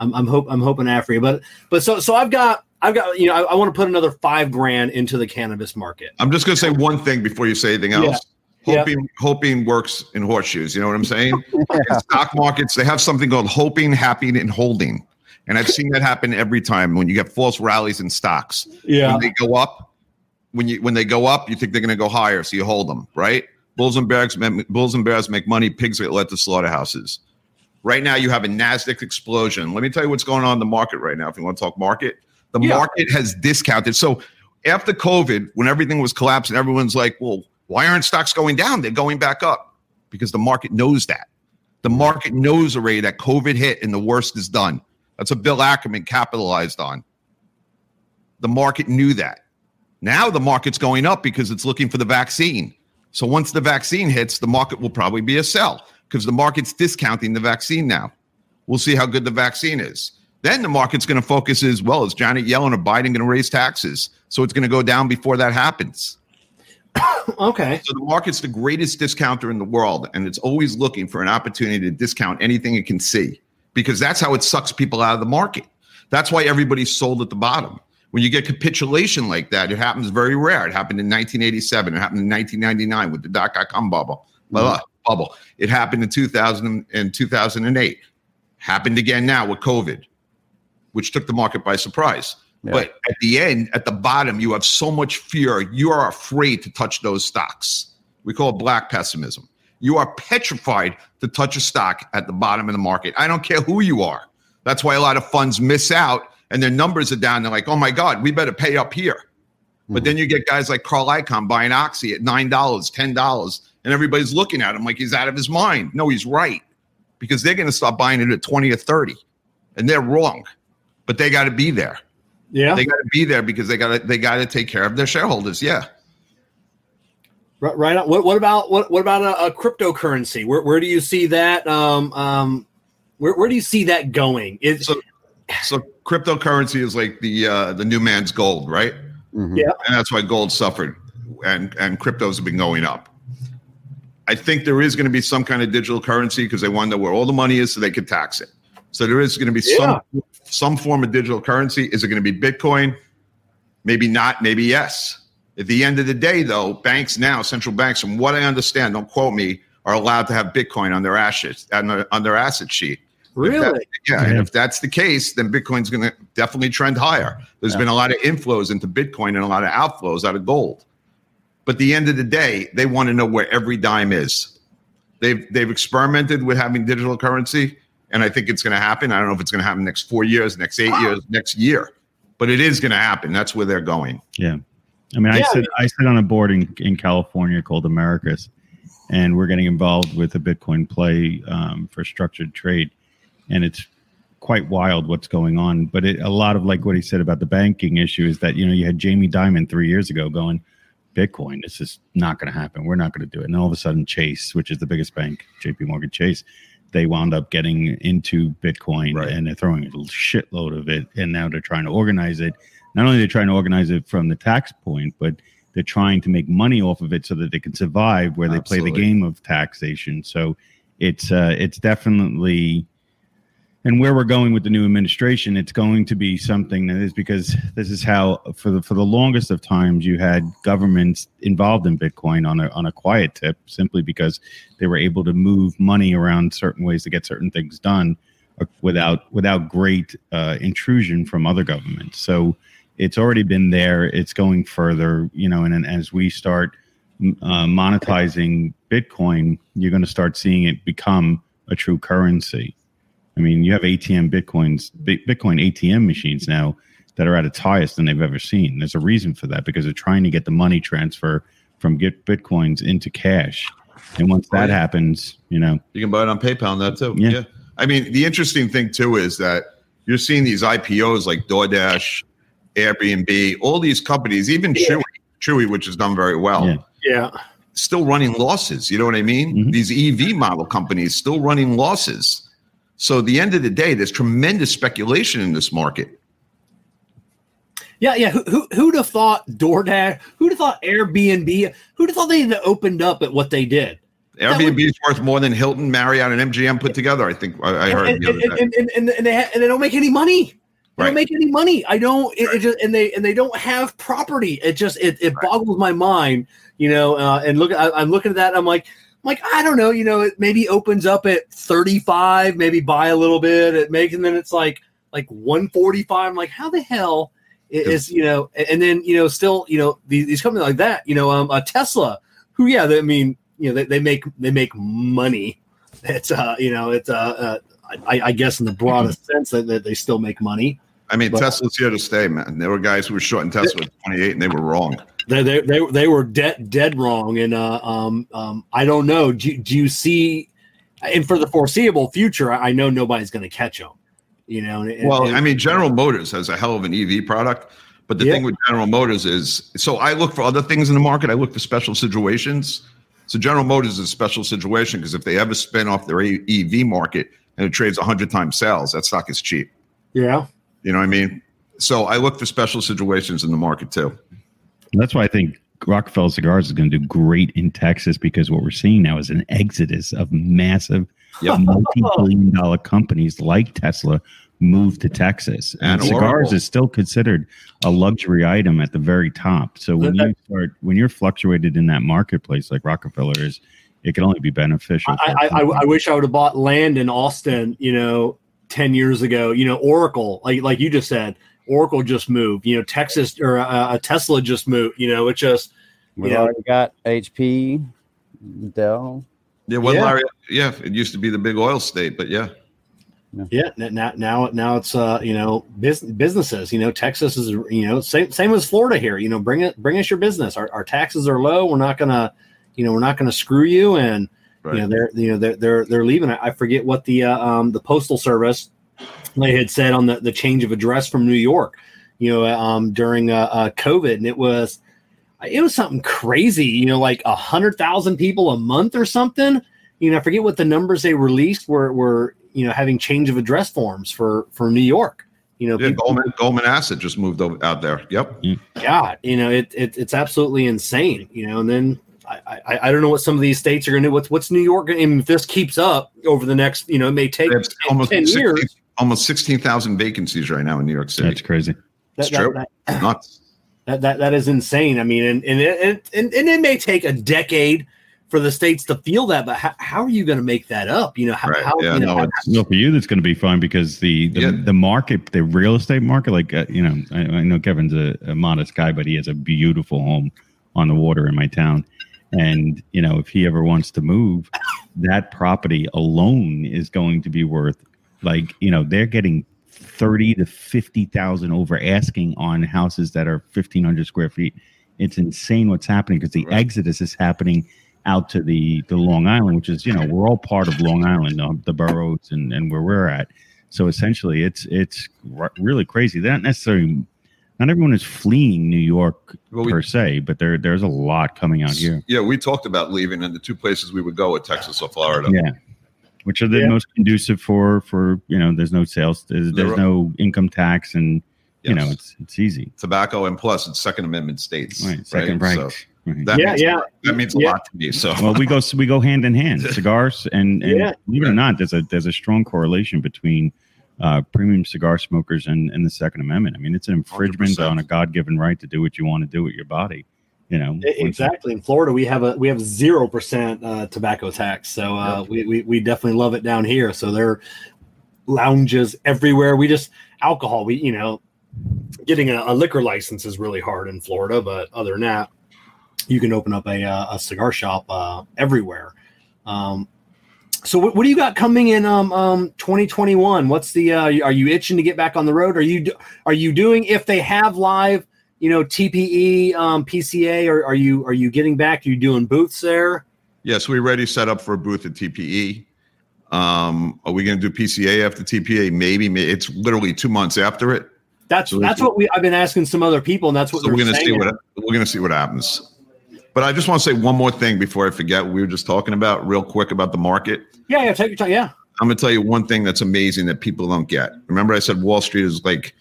Speaker 1: I'm, I'm hope, I'm hoping Aphria, but, but so, so I've got, I've got, you know, I, I want to put another five grand into the cannabis market.
Speaker 2: I'm just going to say one thing before you say anything else.
Speaker 1: Yeah.
Speaker 2: Hoping, hoping works in horseshoes. You know what I'm saying? (laughs) In stock markets, they have something called hoping, happy, and holding. And I've seen that happen every time when you get false rallies in stocks.
Speaker 1: Yeah.
Speaker 2: When they go up, when you when they go up, you think they're going to go higher, so you hold them, right? Bulls and bears, bulls and bears make money. Pigs get led to slaughterhouses. Right now, you have a Nasdaq explosion. Let me tell you what's going on in the market right now. If you want to talk market, the
Speaker 1: Yeah.
Speaker 2: market has discounted. So after COVID, when everything was collapsing, everyone's like, "Well, why aren't stocks going down? They're going back up because the market knows that. The market knows already that COVID hit and the worst is done. That's what Bill Ackman capitalized on. The market knew that. Now the market's going up because it's looking for the vaccine. So once the vaccine hits, the market will probably be a sell because the market's discounting the vaccine now. We'll see how good the vaccine is. Then the market's going to focus as well. Is Janet Yellen or Biden going to raise taxes? So it's going to go down before that happens. (coughs)
Speaker 1: Okay.
Speaker 2: So the market's the greatest discounter in the world, and it's always looking for an opportunity to discount anything it can see because that's how it sucks people out of the market. That's why everybody's sold at the bottom. When you get capitulation like that, it happens very rare. It happened in 1987. It happened in 1999 with the dot com bubble. Mm-hmm. Blah, bubble. It happened in 2000 and 2008. Happened again now with COVID, which took the market by surprise.
Speaker 3: Yeah.
Speaker 2: But at the end, at the bottom, you have so much fear. You are afraid to touch those stocks. We call it black pessimism. You are petrified to touch a stock at the bottom of the market. I don't care who you are. That's why a lot of funds miss out and their numbers are down. They're like, oh my God, we better pay up here. But then you get guys like Carl Icahn buying Oxy at $9, $10, and everybody's looking at him like he's out of his mind. No, he's right because they're going to start buying it at 20 or 30 and they're wrong, but they got to be there.
Speaker 1: Yeah.
Speaker 2: They got to be there because they got to they got to take care of their shareholders. Yeah.
Speaker 1: Right, right on. What, what about what, what about a, a cryptocurrency? Where, where do you see that? Um, um, where, where do you see that going? Is
Speaker 2: So so cryptocurrency is like the uh, the new man's gold, right?
Speaker 3: Mhm.
Speaker 1: Yeah.
Speaker 2: and that's why gold suffered, and and cryptos have been going up. I think there is going to be some kind of digital currency because they want to know where all the money is, so they can tax it. So there is going to be some some form of digital currency. Is it going to be Bitcoin? Maybe not. Maybe yes. At the end of the day, though, banks now, central banks, from what I understand, don't quote me, are allowed to have Bitcoin on their assets on their, on their asset sheet. If
Speaker 1: really?
Speaker 2: that- yeah, and if that's the case, then Bitcoin's going to definitely trend higher. There's
Speaker 3: Yeah.
Speaker 2: been a lot of inflows into Bitcoin and a lot of outflows out of gold. But at the end of the day, they want to know where every dime is. They've they've experimented with having digital currency, and I think it's going to happen. I don't know if it's going to happen next four years, next eight years, next year, but it is going to happen. That's where they're going.
Speaker 4: Yeah. I mean, I
Speaker 1: Yeah.
Speaker 4: sit I sit on a board in, in California called Americas, and we're getting involved with a Bitcoin play um, for structured trade, and it's quite wild what's going on. But it, a lot of like what he said about the banking issue is that you know you had Jamie Dimon three years ago going, Bitcoin, this is not going to happen. We're not going to do it. And all of a sudden, Chase, which is the biggest bank, J.P. Morgan Chase, they wound up getting into Bitcoin
Speaker 2: Right.
Speaker 4: and they're throwing a shitload of it. And now they're trying to organize it. Not only they're trying to organize it from the tax point, but they're trying to make money off of it so that they can survive where they play the game of taxation. So it's uh, it's definitely and where we're going with the new administration, it's going to be something that is because this is how for the for the longest of times you had governments involved in Bitcoin on a on a quiet tip, simply because they were able to move money around certain ways to get certain things done uh, without without great uh, intrusion from other governments. So it's already been there. It's going further, you know, and, and as we start uh, monetizing Bitcoin, you're going to start seeing it become a true currency. I mean, you have ATM Bitcoins, Bitcoin ATM machines now that are at its highest than they've ever seen. There's a reason for that because they're trying to get the money transfer from get Bitcoins into cash. And once that happens, you know,
Speaker 2: You can buy it on PayPal and that too.
Speaker 4: Yeah.
Speaker 2: Yeah. I mean, the interesting thing too is that you're seeing these IPOs like DoorDash, Airbnb, all these companies, even
Speaker 1: Yeah.
Speaker 2: Chewy, Chewy, which has done very well,
Speaker 4: Yeah.
Speaker 1: Yeah.
Speaker 2: still running losses. You know what I mean?
Speaker 4: Mhm.
Speaker 2: These EV model companies still running losses. So at the end of the day, there's tremendous speculation in this market.
Speaker 1: Yeah, yeah. Who, who who'd have thought DoorDash? Who'd have thought Airbnb? Who'd have thought they'd have opened up at what they did?
Speaker 2: Airbnb is worth more than Hilton, Marriott, and MGM put together. I think I, I heard
Speaker 1: and,
Speaker 2: the other
Speaker 1: and,
Speaker 2: day.
Speaker 1: and, and, and, and they ha- and they don't make any money. They
Speaker 2: Right.
Speaker 1: don't make any money. I don't. It, it just and they and they don't have property. It just it, it boggles my mind. You know. Uh, and look, I, I'm looking at that. I'm like. Like I don't know, you know, it maybe opens up at 35, maybe buy a little bit, it make, and then it's like like 145. I'm like, how the hell is you know? And, then you know, still you know these, these companies like that, you know, um, uh, Tesla, who yeah, they, I mean, you know, they, they make they make money. It's uh, you know, it's uh, uh I, I guess in the broadest (laughs) sense that, that they still make money.
Speaker 2: I mean,
Speaker 1: But-
Speaker 2: Tesla's here to stay, man. There were guys who were shorting Tesla at 28 and they were wrong.
Speaker 1: They they they, they were dead dead wrong, and uh, um um I don't know. Do, do you see? And for the foreseeable future, I know nobody's going to catch them. You know. and-
Speaker 2: Well,
Speaker 1: and-
Speaker 2: I mean, General Motors has a hell of an EV product, but the
Speaker 1: Yeah.
Speaker 2: thing with General Motors is so I look for other things in the market. I look for special situations. So General Motors is a special situation because if they ever spin off their EV market and it trades 100 times sales, that stock is cheap.
Speaker 1: yeah.
Speaker 2: You know what I mean? So I look for special situations in the market too.
Speaker 4: That's why I think Rock-A-Feller Cigars is going to do great in Texas because what we're seeing now is an exodus of massive
Speaker 2: Yep.
Speaker 4: multi-billion dollar companies like Tesla move to Texas. And,
Speaker 2: And
Speaker 4: cigars is still considered a luxury item at the very top. So when you start when you're fluctuated in that marketplace like Rock-A-Feller is, it can only be beneficial.
Speaker 1: I, I, I, I wish I would have bought land in Austin, you know, 10 years ago. You know, Oracle, like like you just said, Oracle just moved. You know, Texas or uh, Tesla just moved. You know, it just
Speaker 3: We've
Speaker 1: Yeah.
Speaker 3: already got HP, Dell.
Speaker 2: Yeah, well,
Speaker 1: Yeah.
Speaker 2: Larry, yeah, it used to be the big oil state, but yeah,
Speaker 1: yeah. n- Now now now it's uh you know bus- businesses. You know, Texas is you know same same as Florida here. You know, bring it bring us your business. Our, our taxes are low. We're not gonna you know we're not gonna screw you and.
Speaker 2: Right.
Speaker 1: you know they're you know they're they're, they're leaving I- forget what the uh, um the postal service they had said on the the change of address from new york you know um during uh, uh covid and it was it was something crazy you know like a hundred thousand people a month or something you know i forget what the numbers they released were were you know having change of address forms for for new york you know
Speaker 2: yeah,
Speaker 1: people-
Speaker 2: Goldman, Goldman Asset just moved out there. Yep.
Speaker 1: God, you know, it, it it's absolutely insane, you know. And then I, I I don't know what some of these states are going to do. What's what's New York? I mean, if this keeps up over the next, you know, it may take
Speaker 2: They
Speaker 1: 10,
Speaker 2: almost
Speaker 1: 10
Speaker 2: 16
Speaker 1: years.
Speaker 2: almost 16,000 vacancies right now in New York City.
Speaker 4: That's crazy.
Speaker 1: That,
Speaker 2: It's true.
Speaker 1: that, that,
Speaker 2: Nuts. (laughs)
Speaker 1: that, that, that is insane. I mean, and and it, and, and it may take a decade for the states to feel that, but how, how are you going to make that up? You know, how,
Speaker 2: Right.
Speaker 1: how
Speaker 2: Yeah,
Speaker 1: you know,
Speaker 2: no,
Speaker 1: how-
Speaker 2: it's,
Speaker 4: Well, for you, that's going to be fine because the the,
Speaker 2: Yeah.
Speaker 4: the market, the real estate market, like uh, you know, I, I know Kevin's a, a modest guy, but he has a beautiful home on the water in my town, and you know, if he ever wants to move, that property alone is going to be worth like you know they're getting thirty to fifty thousand over asking on houses that are fifteen hundred square feet. It's insane what's happening because the
Speaker 2: Right.
Speaker 4: exodus is happening out to the the Long Island, which is you know we're all part of Long Island, uh, the boroughs, and and where we're at. So essentially, it's it's r- really crazy. They're not necessarily not everyone is fleeing New York
Speaker 2: Well, we-
Speaker 4: per se, but there there's a lot coming out here.
Speaker 2: yeah, we talked about leaving, and the two places we would go are Texas or Florida.
Speaker 4: Yeah, which are the
Speaker 1: Yeah.
Speaker 4: most conducive for for you know. There's no sales. There's, there's no income tax, and you know it's it's easy.
Speaker 2: Tobacco, and plus it's Second Amendment states.
Speaker 4: Right, second right.
Speaker 2: So
Speaker 4: right.
Speaker 2: that
Speaker 1: Yeah,
Speaker 2: means,
Speaker 1: yeah.
Speaker 2: that means a
Speaker 1: Yeah.
Speaker 2: lot to me. So
Speaker 4: well, we go we go hand in hand. (laughs) Cigars and, and
Speaker 1: Yeah.
Speaker 4: believe it or not, there's a there's a strong correlation between uh, premium cigar smokers and, and the Second Amendment. I mean, it's an infringement
Speaker 2: 100%.
Speaker 4: on a God given right to do what you want to do with your body. You know,
Speaker 1: Exactly. In Florida, we have a we have zero percent uh, tobacco tax, so uh,
Speaker 2: Yep.
Speaker 1: we, we we definitely love it down here. So there are lounges everywhere. We just alcohol. We you know, getting a, a liquor license is really hard in Florida, but other than that, you can open up a uh, a cigar shop uh, everywhere. Um, so what, what do you got coming in um, um 2021? What's the uh, are you itching to get back on the road? Are you do- are you doing if they have live? you know TPE, um, PCA? Or are you are you getting back? Are you doing booths there?
Speaker 2: yes, we already set up for a booth at TPE. Um, are we going to do PCA after TPA? Maybe. It's literally two months after it.
Speaker 1: That's
Speaker 2: So
Speaker 1: that's what we I've been asking some other people, and that's what
Speaker 2: so we're going to see what we're going to see what happens. But I just want to say one more thing before I forget. We were just talking about real quick about the market.
Speaker 1: Yeah, yeah, take your time. Yeah,
Speaker 2: I'm going to tell you one thing that's amazing that people don't get. Remember, I said Wall Street is like,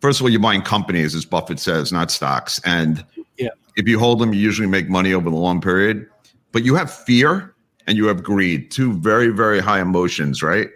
Speaker 2: first of all, you're buying companies, as Buffett says, not stocks. And
Speaker 1: Yeah.
Speaker 2: if you hold them, you usually make money over the long period. But you have fear and you have greed, two very, very high emotions, right?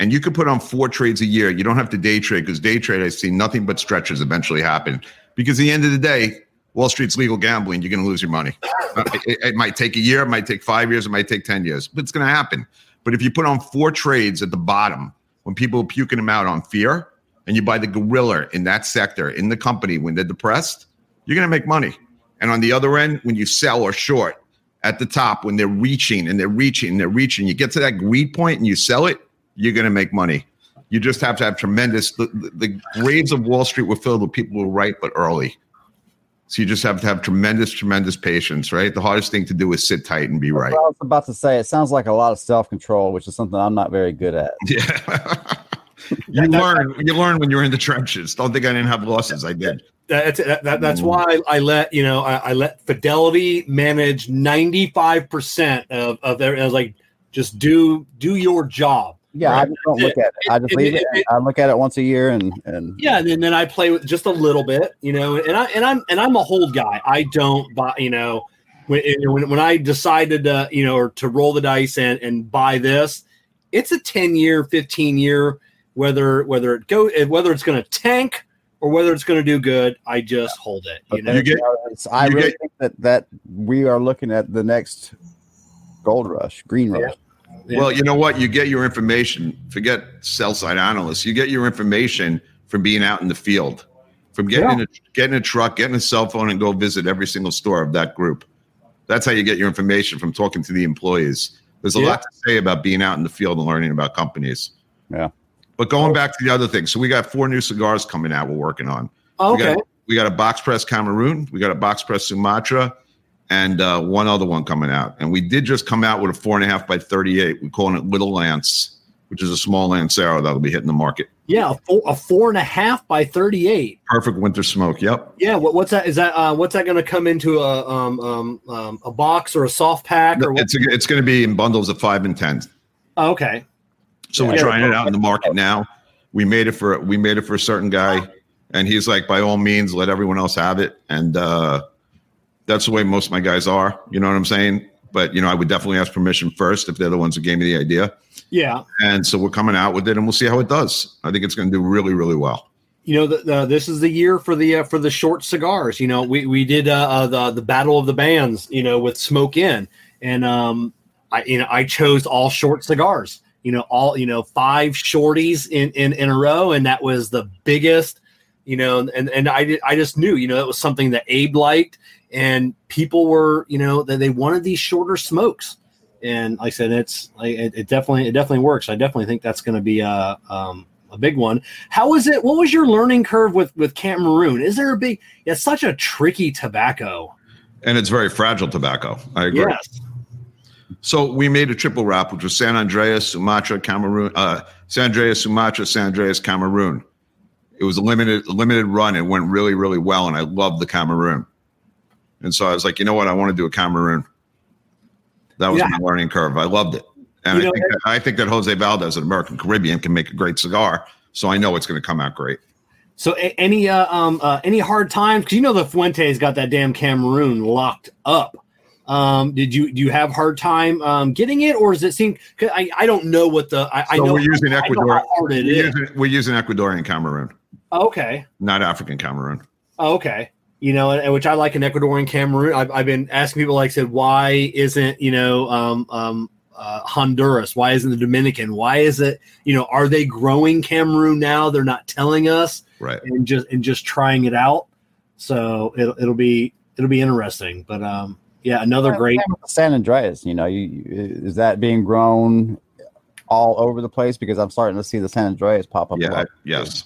Speaker 2: And you could put on four trades a year. You don't have to day trade because day trade, I see nothing but stretches eventually happen. Because at the end of the day, Wall Street's legal gambling. You're going to lose your money. Uh, it, it might take a year, it might take five years, it might take 10 years, but it's going to happen. But if you put on four trades at the bottom, when people are puking them out on fear, and you buy the gorilla in that sector, in the company when they're depressed, you're going to make money. And on the other end, when you sell or short at the top, when they're reaching and they're reaching and they're reaching, you get to that greed point and you sell it, you're going to make money. You just have to have tremendous. The, the, the graves of Wall Street were filled with people who were right but early. So you just have to have tremendous, tremendous patience, right? The hardest thing to do is sit tight and be right.
Speaker 3: I was about to say, it sounds like a lot of self control, which is something I'm not very good at.
Speaker 2: Yeah. (laughs) you learn. You learn when you're in the trenches. Don't think I didn't have losses. I did.
Speaker 1: That's that, that, that's why I let you know I, I let Fidelity manage ninety five percent of of their. I was like, just do do your job.
Speaker 3: Yeah, I just don't look at it. I just
Speaker 1: It-
Speaker 3: leave
Speaker 1: it-
Speaker 3: it.
Speaker 1: it-
Speaker 3: I look at it once a year, and and
Speaker 1: Yeah, and then, then I play with just a little bit, you know, and I and I'm and I'm a hold guy. I don't buy, you know, when when, when I decided to, you know, or to roll the dice and and buy this, it's a 10 year, 15 year whether whether it go whether it's going to tank or whether it's going to do good, I just hold it, you
Speaker 3: But
Speaker 1: know.
Speaker 2: You get-
Speaker 3: I
Speaker 2: you
Speaker 3: really
Speaker 2: get-
Speaker 3: think that that we are looking at the next gold rush, green rush.
Speaker 1: Yeah.
Speaker 2: Well, you know what? You get your information. Forget sell side analysts. You get your information from being out in the field, from getting in a, getting a truck, getting a cell phone, and go visit every single store of that group. That's how you get your information from talking to the employees. There's a
Speaker 1: Yeah.
Speaker 2: lot to say about being out in the field and learning about companies.
Speaker 3: Yeah.
Speaker 2: But going back to the other thing, so we got four new cigars coming out. We're working on. We
Speaker 1: okay.
Speaker 2: got, we got a box press Cameroon. We got a box press Sumatra, and uh, one other one coming out. And we did just come out with a four and a half by thirty-eight. We're calling it Little Lance, which is a small Lancero that'll be hitting the market.
Speaker 1: Yeah, a four, a four and a half by 38.
Speaker 2: Perfect winter smoke. Yep.
Speaker 1: Yeah, what, what's that? Is that uh, what's that going to come into a um, um, um, a box or a soft pack or?
Speaker 2: It's it's going to be in bundles of five and ten.
Speaker 1: Oh, okay.
Speaker 2: So we're
Speaker 1: Yeah.
Speaker 2: trying it out in the market now. We made it for we made it for a certain guy, and he's like, by all means, let everyone else have it. And uh, that's the way most of my guys are. You know what I'm saying? But you know, I would definitely ask permission first if they're the ones who gave me the idea.
Speaker 1: Yeah.
Speaker 2: And so we're coming out with it, and we'll see how it does. I think it's going to do really, really well.
Speaker 1: you know the, the, this is the year for the uh, for the short cigars you know we we did uh, uh the the battle of the bands you know with Smoke Inn and um i you know i chose all short cigars you know all you know five shorties in in in a row and that was the biggest you know and and i did, i just knew you know it was something that abe liked and people were you know that they wanted these shorter smokes and like i said it's it, it definitely it definitely works i definitely think that's going to be a um a big one how was it? What was your learning curve with with Cameroon? Is there a big? It's such a tricky tobacco.
Speaker 2: And it's very fragile tobacco. I agree.
Speaker 1: Yes.
Speaker 2: So we made a triple wrap, which was San Andrés, Sumatra, Cameroon, uh, San Andrés, Sumatra, San Andrés, Cameroon. It was a limited limited run. It went really, really well, and I loved the Cameroon. And so I was like, you know what? I want to do a Cameroon. That was
Speaker 1: Yeah.
Speaker 2: my learning curve. I loved it, and
Speaker 1: You
Speaker 2: I
Speaker 1: know,
Speaker 2: think that, I think that Jose Valdez at American Caribbean can make a great cigar. So I know it's going to come out great.
Speaker 1: So a- any uh, um uh, any hard times? Because you know the Fuentes got that damn Cameroon locked up. Um, did you do you have hard time um, getting it, or does it seem? 'cause I I don't know what the I, I know
Speaker 2: we're using Ecuador.
Speaker 1: how it
Speaker 2: We're using, we're using Ecuadorian Cameroon,
Speaker 1: Okay.
Speaker 2: not African Cameroon.
Speaker 1: Oh, okay. You know, and, and which I like in Ecuador and Cameroon. I've, I've been asking people, like I said, why isn't you know um, um, uh, Honduras? Why isn't the Dominican? Why is it you know? Are they growing Cameroon now? They're not telling us,
Speaker 2: Right.
Speaker 1: and just and just trying it out. So it'll it'll be it'll be interesting. But um, yeah, another great.
Speaker 3: San Andrés, you know, you, you- is that being grown all over the place? Because I'm starting to see the San Andrés pop up.
Speaker 2: Yeah.
Speaker 3: lot.
Speaker 2: Yes.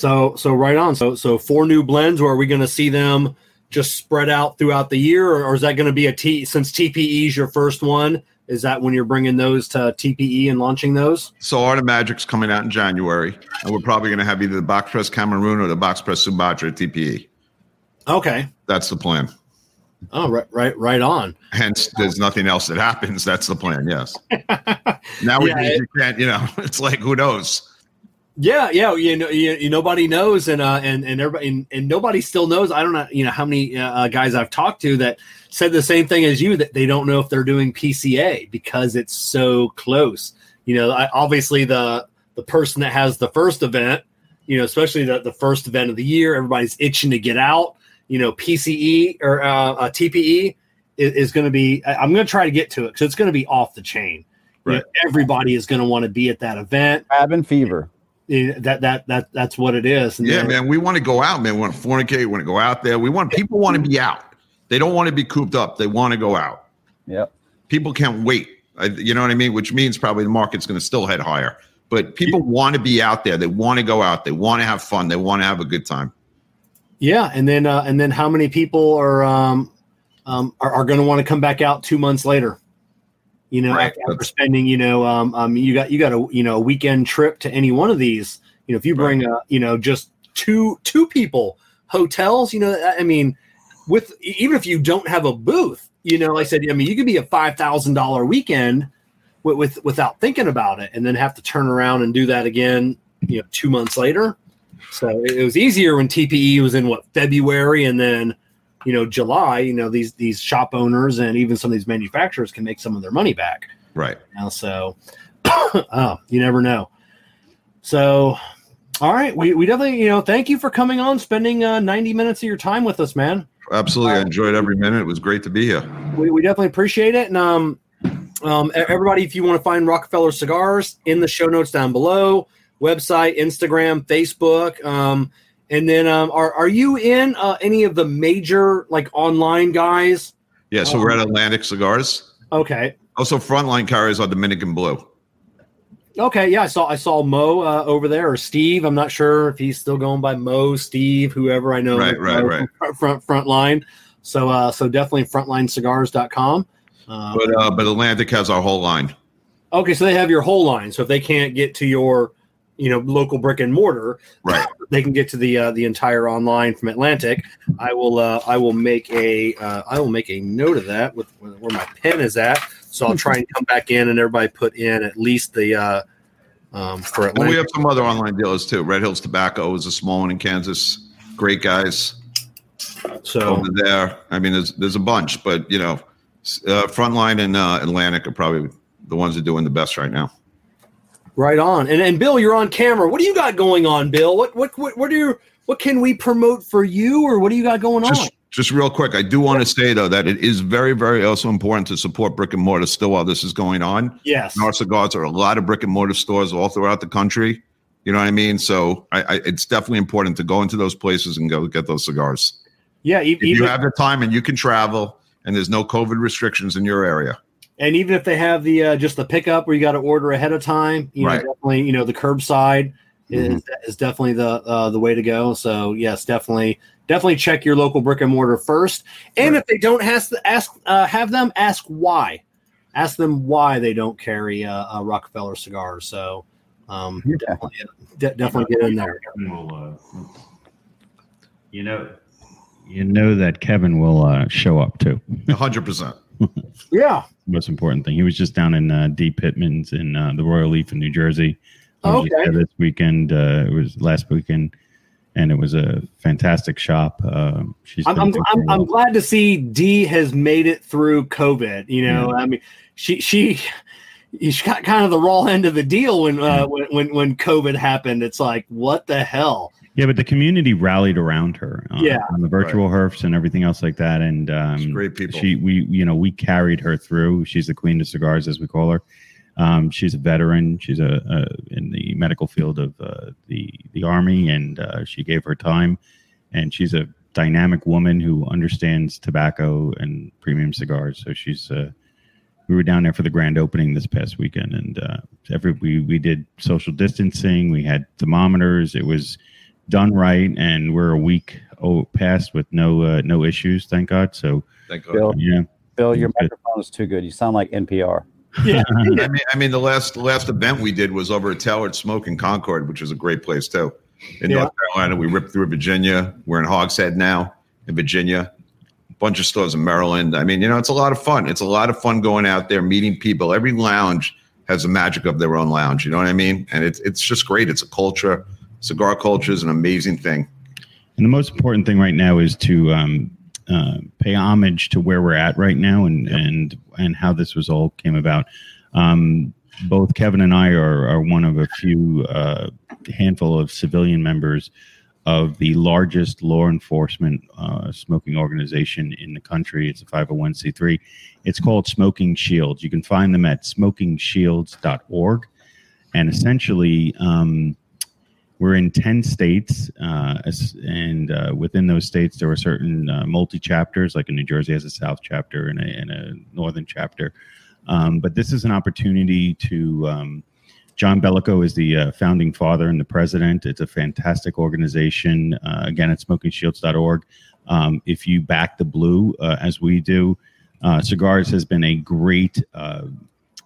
Speaker 1: So so right on. So so four new blends. Or are we going to see them just spread out throughout the year, or, or is that going to be a T? Since TPE is your first one, is that when you're bringing those to TPE and launching those?
Speaker 2: So Art of Magic's coming out in January, and we're probably going to have either the box press Cameroon or the box press Sumatra TPE.
Speaker 1: Okay.
Speaker 2: That's the plan.
Speaker 1: Oh, right, right, right on.
Speaker 2: Hence, there's nothing else that happens. That's the plan. Yes. (laughs) Nowadays,
Speaker 1: Yeah, it-
Speaker 2: you can't. You know, (laughs) it's like who knows.
Speaker 1: Yeah, yeah. You know, you, you nobody knows, and uh, and and everybody, and, and nobody still knows. I don't know, you know, how many uh, guys I've talked to that said the same thing as you that they don't know if they're doing PCA because it's so close. You know, I, obviously the the person that has the first event, you know, especially the the first event of the year, everybody's itching to get out. You know, PCE or uh, uh, TPE is, is going to be. I- I'm going to try to get to it because it's going to be off the chain. You know, everybody is going to want to be at that event.
Speaker 3: Cabin fever.
Speaker 1: You know, that that that that's what it is. And
Speaker 2: Yeah,
Speaker 1: then-
Speaker 2: man. We want to go out, man. We want to fornicate. We want to go out there. We want people want to be out. They don't want to be cooped up. They want to go out.
Speaker 3: Yep.
Speaker 2: People can't wait. I, you know what I mean? Which means probably the market's going to still head higher. But people want to be out there. They want to go out. They want to have fun. They want to have a good time.
Speaker 1: Yeah, and then uh, and then how many people are um, um, are, are going to want to come back out two months later? You know,
Speaker 2: Right.
Speaker 1: after spending, you know, um, um, you got you got a you know a weekend trip to any one of these. You know, if you bring a you know just two two people hotels, you know, I mean, with even if you don't have a booth, you know, like I said, I mean, you could be a five thousand dollar weekend with, with without thinking about it, and then have to turn around and do that again, you know, two months later. So it was easier when TPE was in what February, and then you know July. You know these these shop owners and even some of these manufacturers can make some of their money back.
Speaker 2: Right.
Speaker 1: Now, so (coughs) oh, you never know. So, all right, we, we definitely you know thank you for coming on, spending uh, ninety minutes of your time with us, man.
Speaker 2: Absolutely. I enjoyed every minute. It was great to be here.
Speaker 1: We, we definitely appreciate it, and um, um, everybody, if you want to find Rock-A-Feller cigars in the show notes down below, website, Instagram, Facebook, um, and then um, are are you in uh, any of the major like online guys?
Speaker 2: Yeah. So we're at Atlantic Cigars.
Speaker 1: Okay,
Speaker 2: Also, frontline carriers are Dominican Blue.
Speaker 1: okay, yeah, I saw I saw Mo uh, over there or Steve. I'm not sure if he's still going by Mo, Steve, whoever I know.
Speaker 2: Right, right, right.
Speaker 1: Front front, front line. So uh, so definitely frontlinecigars.com. Uh,
Speaker 2: But uh, but Atlantic has our whole line.
Speaker 1: Okay, so they have your whole line. So if they can't get to your, you know, local brick and mortar,
Speaker 2: Right. (laughs)
Speaker 1: they can get to the uh, the entire online from Atlantic. I will uh, I will make a uh, I will make a note of that with where my pen is at. So I'll try and come back in and everybody put in at least the uh, um, for
Speaker 2: And we have some other online dealers too. Red Hills Tobacco is a small one in Kansas. Great guys
Speaker 1: So
Speaker 2: over there. I mean, there's there's a bunch, but you know, uh, Frontline and uh, Atlantic are probably the ones that are doing the best right now.
Speaker 1: Right on. And and Bill, you're on camera. What do you got going on, Bill? What what what what do you what can we promote for you, or what do you got going on?
Speaker 2: Just just real quick, I do want to say though that it is very very also important to support brick and mortar still while this is going on.
Speaker 1: Yes.
Speaker 2: And our cigars are a lot of brick and mortar stores all throughout the country. You know what I mean? So I, I, it's definitely important to go into those places and go get those cigars.
Speaker 1: Yeah.
Speaker 2: If you have the time and you can travel and there's no COVID restrictions in your area.
Speaker 1: And even if they have the uh, just the pickup where you got to order ahead of time, you
Speaker 2: Right.
Speaker 1: know, definitely, you know, the curbside is
Speaker 2: Mhm.
Speaker 1: is definitely the uh, the way to go. So yes, definitely, definitely check your local brick and mortar first. And
Speaker 2: Right.
Speaker 1: if they don't ask, ask uh, have them ask why, ask them why they don't carry uh, a Rock-A-Feller cigars. So um,
Speaker 3: Yeah.
Speaker 1: definitely, de- definitely get in there.
Speaker 4: Kevin will, uh, you know, you know that Kevin will uh, show up too.
Speaker 2: 100%. (laughs)
Speaker 1: Yeah.
Speaker 4: Most important thing. He was just down in uh, D. Pittman's in uh, the Royal Leaf in New Jersey. Just
Speaker 1: Okay.
Speaker 4: This weekend, uh, it was last weekend, and it was a fantastic shop. Uh, she's
Speaker 1: I'm, I'm, I'm, I'm glad to see Dee has made it through COVID. You know, I mean, she she she got kind of the raw end of the deal when uh, when, when when COVID happened. It's like, what the hell?
Speaker 4: Yeah, but the community rallied around her. Uh,
Speaker 1: Yeah.
Speaker 4: on the virtual herfs and everything else like that, and um,
Speaker 2: great people.
Speaker 4: She, we, you know, we carried her through. She's the queen of cigars, as we call her. Um, she's a veteran. She's a, a in the medical field of uh, the the army, and uh, she gave her time. And she's a dynamic woman who understands tobacco and premium cigars. So she's. Uh, we were down there for the grand opening this past weekend, and uh, every we we did social distancing. We had thermometers. It was done right, and we're a week oh, past with no uh, no issues. Thank God. So
Speaker 2: Thank God.
Speaker 3: Bill,
Speaker 4: yeah.
Speaker 3: Bill, your
Speaker 4: Good.
Speaker 3: microphone is too good. You sound like NPR.
Speaker 1: Yeah, (laughs)
Speaker 2: I mean, I mean, the last the last event we did was over at Tailored Smoke in Concord, which is a great place too. In
Speaker 1: Yeah.
Speaker 2: North Carolina, we ripped through Virginia. We're in Hogshead now in Virginia. Bunch of stores in Maryland. I mean, you know, it's a lot of fun. It's a lot of fun going out there, meeting people. Every lounge has the magic of their own lounge. You know what I mean? And it's it's just great. It's a culture. Cigar culture is an amazing thing.
Speaker 4: And the most important thing right now is to um, uh, pay homage to where we're at right now and and and how this was all came about. Um, both Kevin and I are, are one of a few uh, handful of civilian members of the largest law enforcement uh, smoking organization in the country. It's a 501c3. It's called Smoking Shields. You can find them at smokingshields.org. And essentially, um, we're in 10 states uh, and uh, within those states there were certain uh, multi-chapters like in new jersey has a south chapter and a, and a northern chapter Um, but this is an opportunity to. Um, John Bellico is the uh, founding father and the president. It's a fantastic organization. Uh, again, at smokingshields.org. Um, if you back the blue, uh, as we do, uh, cigars has been a great uh,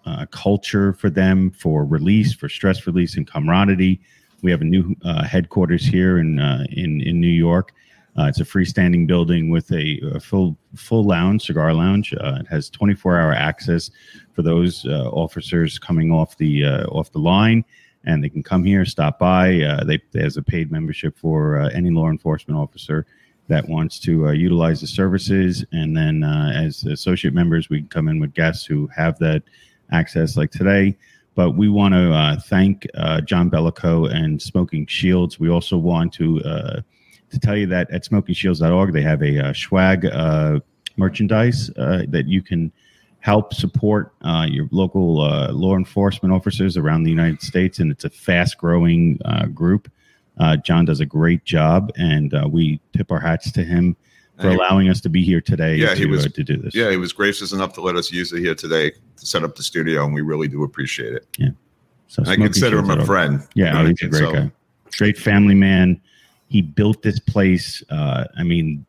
Speaker 4: uh, culture for them for release, for stress release and camaraderie. We have a new headquarters here in in in New York. Uh, it's a freestanding building with a, a full full lounge, cigar lounge. Uh, it has 24 hour access for those uh, officers coming off the uh, off the line, and they can come here, stop by. Uh, they there's a paid membership for uh, any law enforcement officer that wants to utilize the services, and then as associate members, we can come in with guests who have that access, like today. But we want to thank John Bellico and Smoking Shields. We also want to to tell you that at SmokingShields.org they have a uh, swag uh, merchandise uh, that you can help support uh, your local uh, law enforcement officers around the United States, and it's a fast growing uh, group. Uh, John does a great job, and uh, we tip our hats to him for allowing us to be here today
Speaker 2: Yeah,
Speaker 4: to,
Speaker 2: he was-
Speaker 4: uh, to do this.
Speaker 2: Yeah, he was gracious enough to let us use it here today to set up the studio, and we really do appreciate it. Yeah.
Speaker 4: So
Speaker 2: I consider him a friend.
Speaker 4: Yeah,
Speaker 2: You know
Speaker 4: oh,
Speaker 2: I
Speaker 4: he's a great
Speaker 2: So,
Speaker 4: guy. Straight family man. He built this place. Uh, I mean,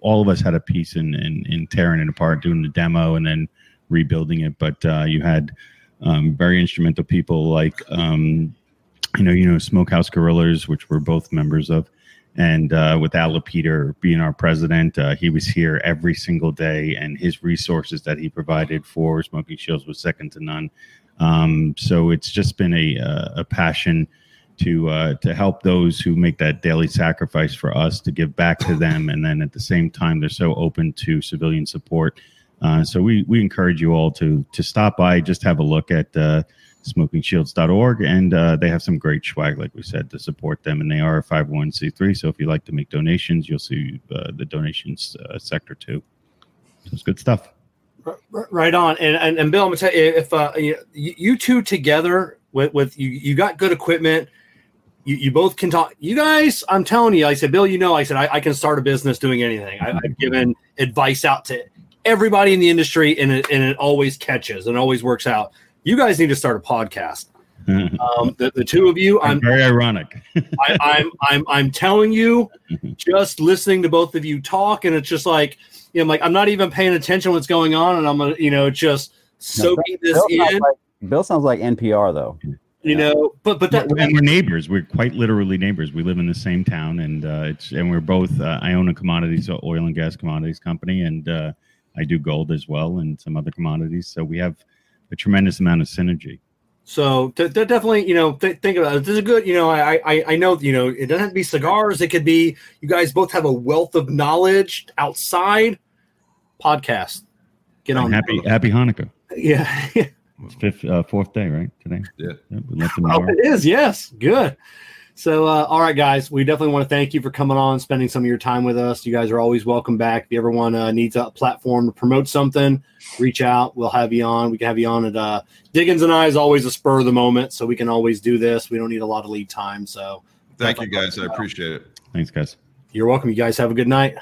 Speaker 4: all of us had a piece in, in in tearing it apart, doing the demo, and then rebuilding it. But uh, you had um, very instrumental people like um, you know, you know, Smokehouse Gorillas, which we're both members of. And uh, with Al Peter being our president, uh, he was here every single day, and his resources that he provided for Smoking Shields was second to none. Um, so it's just been a uh, a passion to uh, to help those who make that daily sacrifice for us to give back to them, and then at the same time they're so open to civilian support. Uh, so we we encourage you all to to stop by, just have a look at uh, smokingshields.org, and uh, they have some great swag, like we said, to support them, and they are a 501c3. So if you like to make donations, you'll see uh, the donations uh, sector too. So it's good stuff.
Speaker 1: Right on, and and, and Bill, I'm gonna tell you if uh, you, you two together with with you, you got good equipment. You, you both can talk. You guys, I'm telling you, I said, Bill, you know, I said I, I can start a business doing anything. I, I've given advice out to everybody in the industry, and it and it always catches and always works out. You guys need to start a podcast. Um, the, the two of you, I'm
Speaker 4: very ironic. (laughs)
Speaker 1: I, I'm I'm I'm telling you, just listening to both of you talk, and it's just like you know, I'm like I'm not even paying attention to what's going on, and I'm gonna you know just soaking this
Speaker 3: Bill sounds,
Speaker 1: in,
Speaker 3: like, Bill sounds like NPR though.
Speaker 1: You know. But but that,
Speaker 4: and we're neighbors. We're quite literally neighbors. We live in the same town, and uh, it's and we're both. Uh, I own a commodities, so oil and gas commodities company, and uh, I do gold as well, and some other commodities. So we have a tremendous amount of synergy.
Speaker 1: so th- th- definitely you know th- think about it. This is a good you know I I I know you know it doesn't have to be cigars. It could be you guys both have a wealth of knowledge outside podcast. Get on
Speaker 4: happy Happy Hanukkah.
Speaker 1: yeah. (laughs)
Speaker 4: It's fifth, uh, fourth day, right today.
Speaker 2: Yeah.
Speaker 4: we
Speaker 1: Oh, it is. Yes. Good. So, uh, all right, guys, we definitely want to thank you for coming on, spending some of your time with us. You guys are always welcome back. If you ever want uh, needs a platform to promote something, reach out. We'll have you on. We can have you on at uh, Diggins and I is always a spur of the moment, so we can always do this. We don't need a lot of lead time. So,
Speaker 2: Thank you, guys. I appreciate it.
Speaker 4: Thanks, guys.
Speaker 1: you're welcome. You guys have a good night.